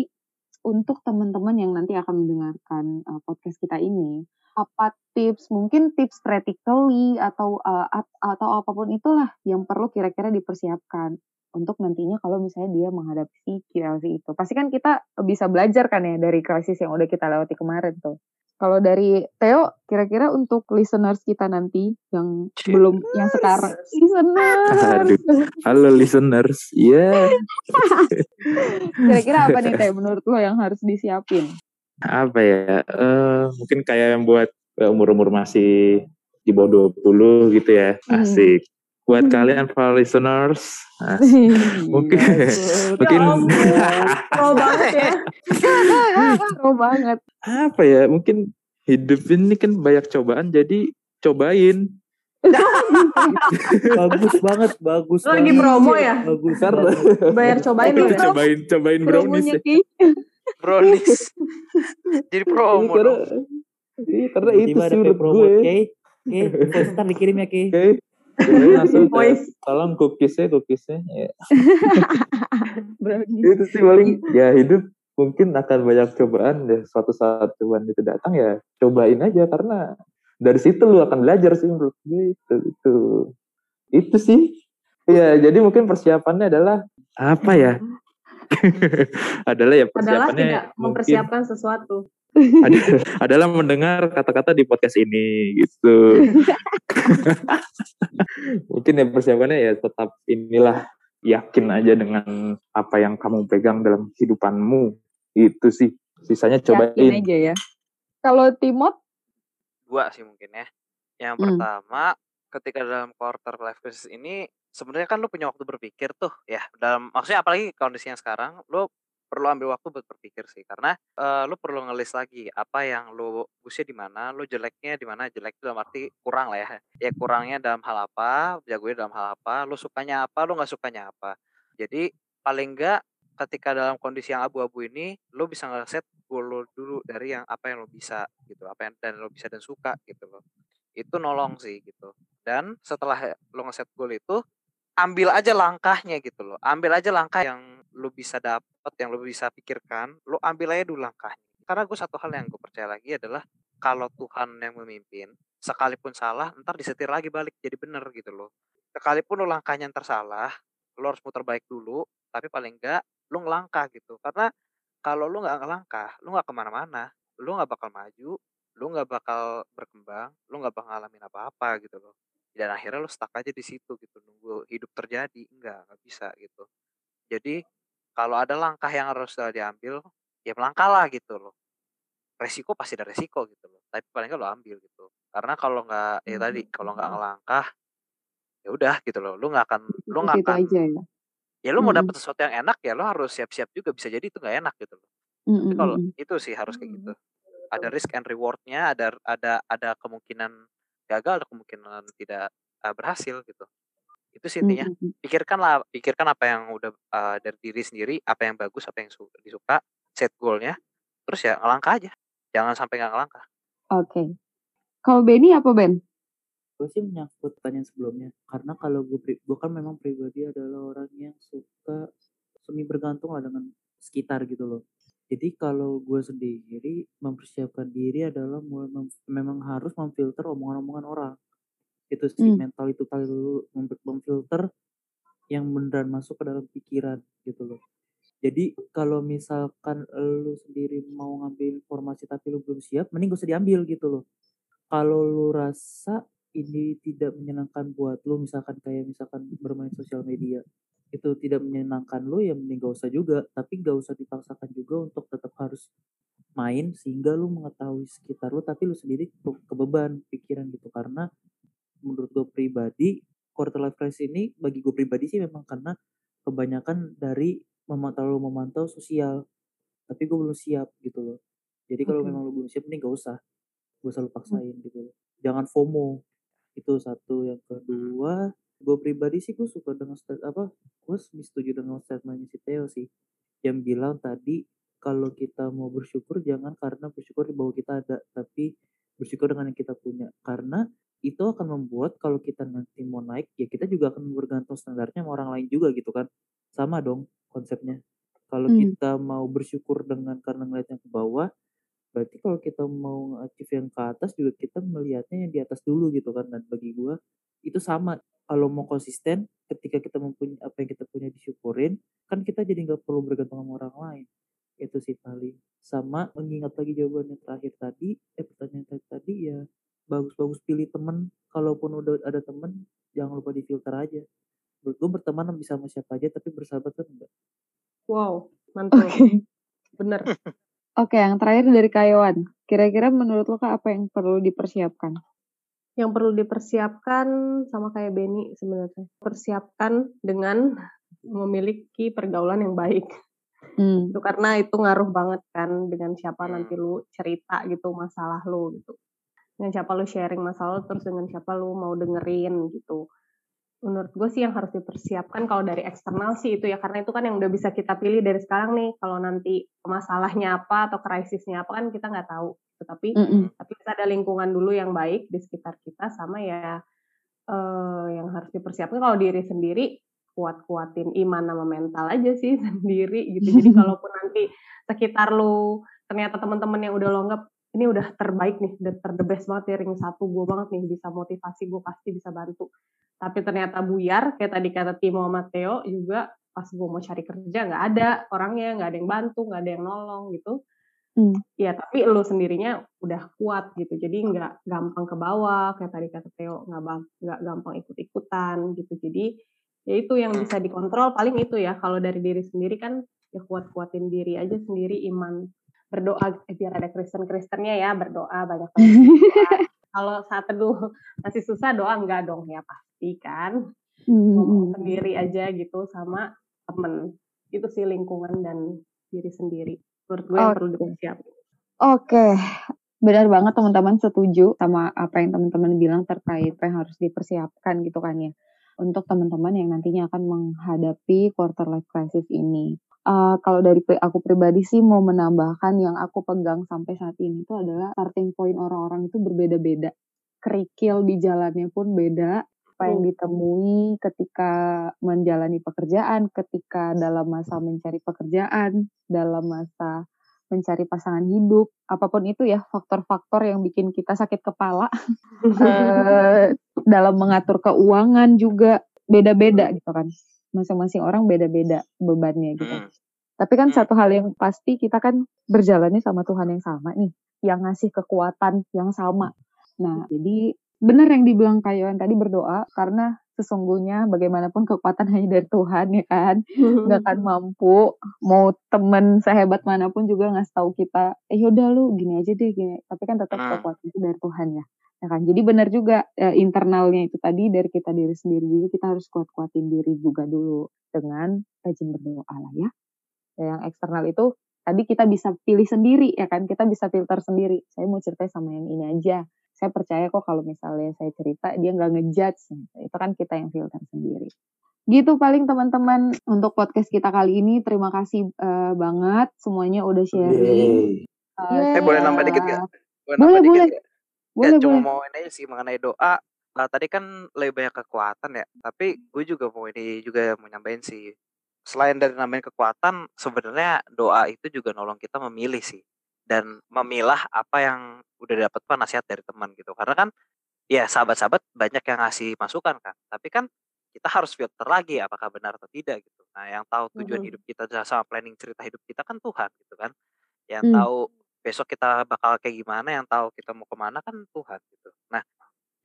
untuk teman-teman yang nanti akan mendengarkan eh, podcast kita ini apa tips mungkin tips practically atau at- atau apa pun itulah yang perlu kira-kira dipersiapkan untuk nantinya kalau misalnya dia menghadapi QLC itu pasti kan kita bisa belajar kan ya dari krisis yang udah kita lewati kemarin tuh kalau dari Theo kira-kira untuk listeners kita nanti yang Cheers. belum yang sekarang listeners Aduh. Halo listeners. Iya. kira-kira apa nih Theo menurut lo yang harus disiapin Apa ya? eh mungkin kayak yang buat eh, umur-umur masih di bawah 20 gitu ya. Hmm. Asik. Buat Hmm. kalian para listeners. asik. Mungkin mungkin Ya ampun, pro banget ya Pro banget apa ya? Mungkin hidup ini kan banyak cobaan jadi cobain. bagus banget, bagus lagi banget. promo ya? Bagus bayar cobain cobain cobain brownies ya. Brownies. Jadi promo karena, dong. iya, karena itu promo, gue. Oke, oke, voice ntar dikirim ya, Ki. Oke. Cobain langsung tolong cookiesnya cookiesnya ya. brownies itu sih paling ya hidup mungkin akan banyak cobaan deh suatu saat cobaan itu datang ya cobain aja karena dari situ lu akan belajar sih menurut gue itu itu itu sih ya jadi mungkin persiapannya adalah apa ya adalah ya adalah persiapannya tidak mungkin mempersiapkan sesuatu. Ada- adalah mendengar kata-kata di podcast ini gitu. Mungkin ya persiapannya ya tetap inilah yakin aja dengan apa yang kamu pegang dalam kehidupanmu. Itu sih sisanya yakin cobain aja ya. Kalau Timot? Dua sih mungkin ya. Yang Hmm. pertama, ketika dalam quarter life crisis ini sebenarnya kan lu punya waktu berpikir tuh ya. Dalam maksudnya apalagi kondisinya sekarang, lu perlu ambil waktu buat berpikir sih karena eh, lu perlu ngelis lagi apa yang lu bagusnya di mana, lu jeleknya di mana, jelek itu dalam arti kurang lah ya. Ya kurangnya dalam hal apa, jagonya dalam hal apa, lu sukanya apa, lu nggak sukanya apa. Jadi paling enggak ketika dalam kondisi yang abu-abu ini, lu bisa ngeset goal lo dulu dari yang apa yang lo bisa gitu, apa yang dan lo bisa dan suka gitu loh. Itu nolong sih gitu. Dan setelah lo ngeset goal itu, ambil aja langkahnya gitu loh. Ambil aja langkah yang lo bisa dapat, yang lo bisa pikirkan, lo ambil aja dulu langkahnya. Karena gue satu hal yang gue percaya lagi adalah kalau Tuhan yang memimpin, sekalipun salah, ntar disetir lagi balik jadi bener gitu loh. sekalipun lu langkahnya ntar salah, lu harus muter balik dulu, tapi paling enggak lu ngelangkah gitu. Karena kalau lu nggak ngelangkah, lu nggak ke mana-mana, lu nggak bakal maju, lu nggak bakal berkembang, lu nggak bakal ngalamin apa-apa gitu loh. Dan akhirnya lu stuck aja di situ gitu, nunggu hidup terjadi, enggak, nggak bisa gitu. Jadi kalau ada langkah yang harus diambil, ya melangkahlah gitu loh. Resiko pasti ada resiko gitu loh. Tapi paling nggak lo ambil gitu. Karena kalau nggak ya tadi kalau nggak ngelangkah, ya udah gitu loh. Lu nggak akan lu Di nggak akan aja ya. ya lu mau dapet sesuatu yang enak ya lu harus siap-siap juga bisa jadi itu nggak enak gitu loh. Tapi kalau itu sih harus kayak gitu. Hmm. Ada risk and reward-nya, ada ada ada kemungkinan gagal, ada kemungkinan tidak uh, berhasil gitu. Itu sih intinya. Mhm mhm. Pikirkanlah, pikirkan apa yang udah uh, dari diri sendiri, apa yang bagus, apa yang su- disuka, set goalnya, terus ya ngelangkah aja. Jangan sampai nggak ngelangkah. Oke. Kalau Benny apa Ben? gue sih menyangkut pertanyaan sebelumnya karena kalau gue gue kan memang pribadi adalah orang yang suka semi bergantung lah dengan sekitar gitu loh jadi kalau gue sendiri mempersiapkan diri adalah mulai mem- memang harus memfilter omongan-omongan orang. Itu sih Hmm. mental itu kali dulu mem- memfilter yang beneran masuk ke dalam pikiran gitu loh. Jadi kalau misalkan lu sendiri mau ngambil informasi tapi lu belum siap mending gak usah diambil gitu loh. Kalau lu rasa ini tidak menyenangkan buat lu misalkan kayak misalkan bermain sosial media itu tidak menyenangkan lu ya mending gak usah juga. Tapi gak usah dipaksakan juga untuk tetap harus main sehingga lu mengetahui sekitar lu tapi lu sendiri ke- kebeban pikiran gitu. Karena menurut gue pribadi quarter life crisis ini bagi gue pribadi sih memang karena kebanyakan dari memantau memantau sosial. Tapi gue belum siap gitu loh. Jadi kalau Oke. memang lu belum siap mending gak usah. Gak usah lu paksain gitu loh. Jangan FOMO. Itu satu. Yang kedua gue pribadi sih gue suka dengan stat- apa gue setuju dengan statementnya si Theo sih. Yang bilang tadi kalau kita mau bersyukur jangan karena bersyukur di bawah kita ada tapi bersyukur dengan yang kita punya. Karena itu akan membuat kalau kita nanti mau naik ya kita juga akan bergantung standarnya sama orang lain juga gitu kan. Sama dong konsepnya. Kalau Hmm. kita mau bersyukur dengan karena ngeliatnya ke bawah berarti kalau kita mau achieve yang ke atas juga kita melihatnya yang di atas dulu gitu kan. Dan bagi gua itu sama kalau mau konsisten ketika kita mempunyai apa yang kita punya disyukurin kan kita jadi nggak perlu bergantung sama orang lain itu sih paling sama mengingat lagi jawaban yang terakhir tadi eh pertanyaan tadi, tadi ya bagus-bagus pilih temen kalaupun udah ada temen jangan lupa difilter aja menurut gua berteman bisa sama siapa aja tapi bersahabat kan enggak Wow, mantul. Oke. Bener. Oke, yang terakhir dari Kayawan. Kira-kira menurut lo Kak apa yang perlu dipersiapkan? Yang perlu dipersiapkan sama kayak Benny sebenarnya. Persiapkan dengan memiliki pergaulan yang baik. Hmm. Itu karena itu ngaruh banget kan dengan siapa Hmm. nanti lu cerita gitu masalah lu gitu. Dengan siapa lu sharing masalah lu terus dengan siapa lu mau dengerin gitu. Menurut gue sih yang harus dipersiapkan kalau dari eksternal sih itu ya karena itu kan yang udah bisa kita pilih dari sekarang nih kalau nanti masalahnya apa atau krisisnya apa kan kita nggak tahu. Tetapi Mm-mm. tapi kita ada lingkungan dulu yang baik di sekitar kita sama ya eh, yang harus dipersiapkan kalau diri sendiri kuat-kuatin iman sama mental aja sih sendiri gitu jadi kalaupun nanti sekitar lu ternyata teman-teman yang udah lo anggap ini udah terbaik nih udah ter the best banget ya ring satu gue banget nih bisa motivasi gue pasti bisa bantu. Tapi ternyata buyar kayak tadi kata Timo sama Theo juga pas gue mau cari kerja nggak ada orangnya nggak ada yang bantu nggak ada yang nolong gitu. Hmm. ya tapi lu sendirinya udah kuat gitu jadi nggak gampang ke bawah kayak tadi kata Theo nggak bang- nggak gampang ikut-ikutan gitu. Jadi ya itu yang bisa dikontrol paling itu ya kalau dari diri sendiri kan ya kuat-kuatin diri aja sendiri iman berdoa eh, biar ada Kristen-Kristennya ya berdoa banyak kalau saat teduh masih susah doa enggak dong ya pasti kan ngomong Hmm. sendiri aja gitu sama temen itu sih lingkungan dan diri sendiri menurut gue yang perlu Oke. dipersiapkan Oke, benar banget teman-teman setuju sama apa yang teman-teman bilang terkait apa yang harus dipersiapkan gitu kan ya. Untuk teman-teman yang nantinya akan menghadapi quarter life crisis ini. Eh, kalau dari aku pribadi sih mau menambahkan yang aku pegang sampai saat ini itu adalah starting point orang-orang itu berbeda-beda. Kerikil di jalannya pun beda. Apa yang ditemui ketika menjalani pekerjaan, ketika dalam masa mencari pekerjaan, dalam masa mencari pasangan hidup, apa pun itu ya faktor-faktor yang bikin kita sakit kepala eh, dalam mengatur keuangan juga beda-beda gitu kan. Masing-masing orang beda-beda bebannya gitu. Hmm. Tapi kan Hmm. satu hal yang pasti kita kan berjalannya sama Tuhan yang sama nih, yang ngasih kekuatan yang sama. Nah, jadi benar yang dibilang Kak Yohan tadi berdoa karena sesungguhnya bagaimanapun kekuatan hanya dari Tuhan ya kan. Nggak akan mampu mau temen sehebat mana pun juga ngasih tahu kita, eh yaudah lu gini aja deh gini. Tapi kan tetap Hmm. kekuatan itu dari Tuhan ya. Ya kan? Jadi benar juga eh, internalnya itu tadi dari kita diri sendiri juga kita harus kuat-kuatin diri juga dulu dengan rajin berdoa lah ya. Ya, yang eksternal itu tadi kita bisa pilih sendiri ya kan kita bisa filter sendiri saya mau cerita sama yang ini aja saya percaya kok kalau misalnya saya cerita dia nggak ngejudge itu kan kita yang filter sendiri gitu paling teman-teman untuk podcast kita kali ini terima kasih eh, banget semuanya udah sharing Yeay. Eh boleh nambah dikit gak? Boleh, Boleh nambah dikit boleh. gak? boleh ya cuma boleh mau ini sih mengenai doa. Nah, tadi kan lebih banyak kekuatan ya, tapi gue juga mau ini juga mau nyampein sih. Selain dari nambahin kekuatan, sebenarnya doa itu juga nolong kita memilih sih dan memilah apa yang udah dapat apa nasihat dari teman gitu. Karena kan ya sahabat-sahabat banyak yang ngasih masukan kan, tapi kan kita harus filter lagi apakah benar atau tidak gitu. Nah, yang tahu tujuan Mhm. hidup kita sama planning cerita hidup kita kan Tuhan gitu kan. Yang Hmm. tahu besok kita bakal kayak gimana, yang tahu kita mau ke mana kan Tuhan gitu. Nah,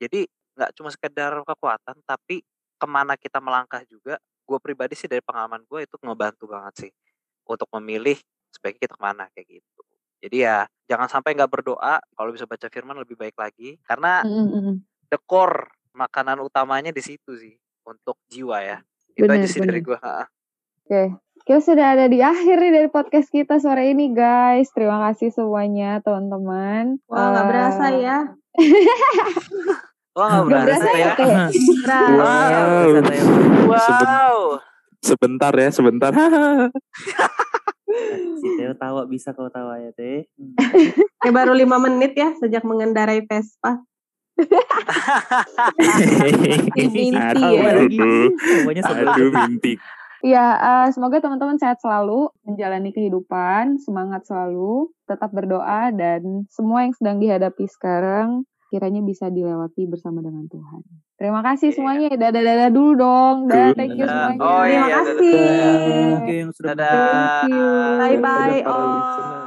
jadi nggak cuma sekedar kekuatan, tapi ke mana kita melangkah juga. Gue pribadi sih dari pengalaman gue itu ngebantu banget sih untuk memilih sebaiknya kita ke mana kayak gitu. Jadi ya jangan sampai nggak berdoa. Kalau bisa baca firman lebih baik lagi, karena Mm, mm, mm. the core makanan utamanya di situ sih untuk jiwa ya. Itu Bener, aja sih dari bener. gue. Ha. Oke, kita sudah ada di akhir nih dari podcast kita sore ini guys. Terima kasih semuanya teman-teman. Wah nggak Eh, berasa ya. Wah nggak Nggak berasa berasa ya. kayak Berasa. Wow. Berasa ya. Wow. Sebentar ya, sebentar. Si Teo tawa bisa kau tawa ya teh. Hmm. Ya baru lima menit ya sejak mengendarai Vespa. Mimpi ya. aduh, mimpi. Ya, eh, semoga teman-teman sehat selalu, menjalani kehidupan, semangat selalu, tetap berdoa, dan semua yang sedang dihadapi sekarang kiranya bisa dilewati bersama dengan Tuhan. Terima kasih Iya. semuanya. Dadah-dadah dulu dong. Dadah, thank you Dadah. semuanya. Oh Terima iya, kasih. Oke yang sudah Dadah. Thank you. Bye bye Dadah, listener.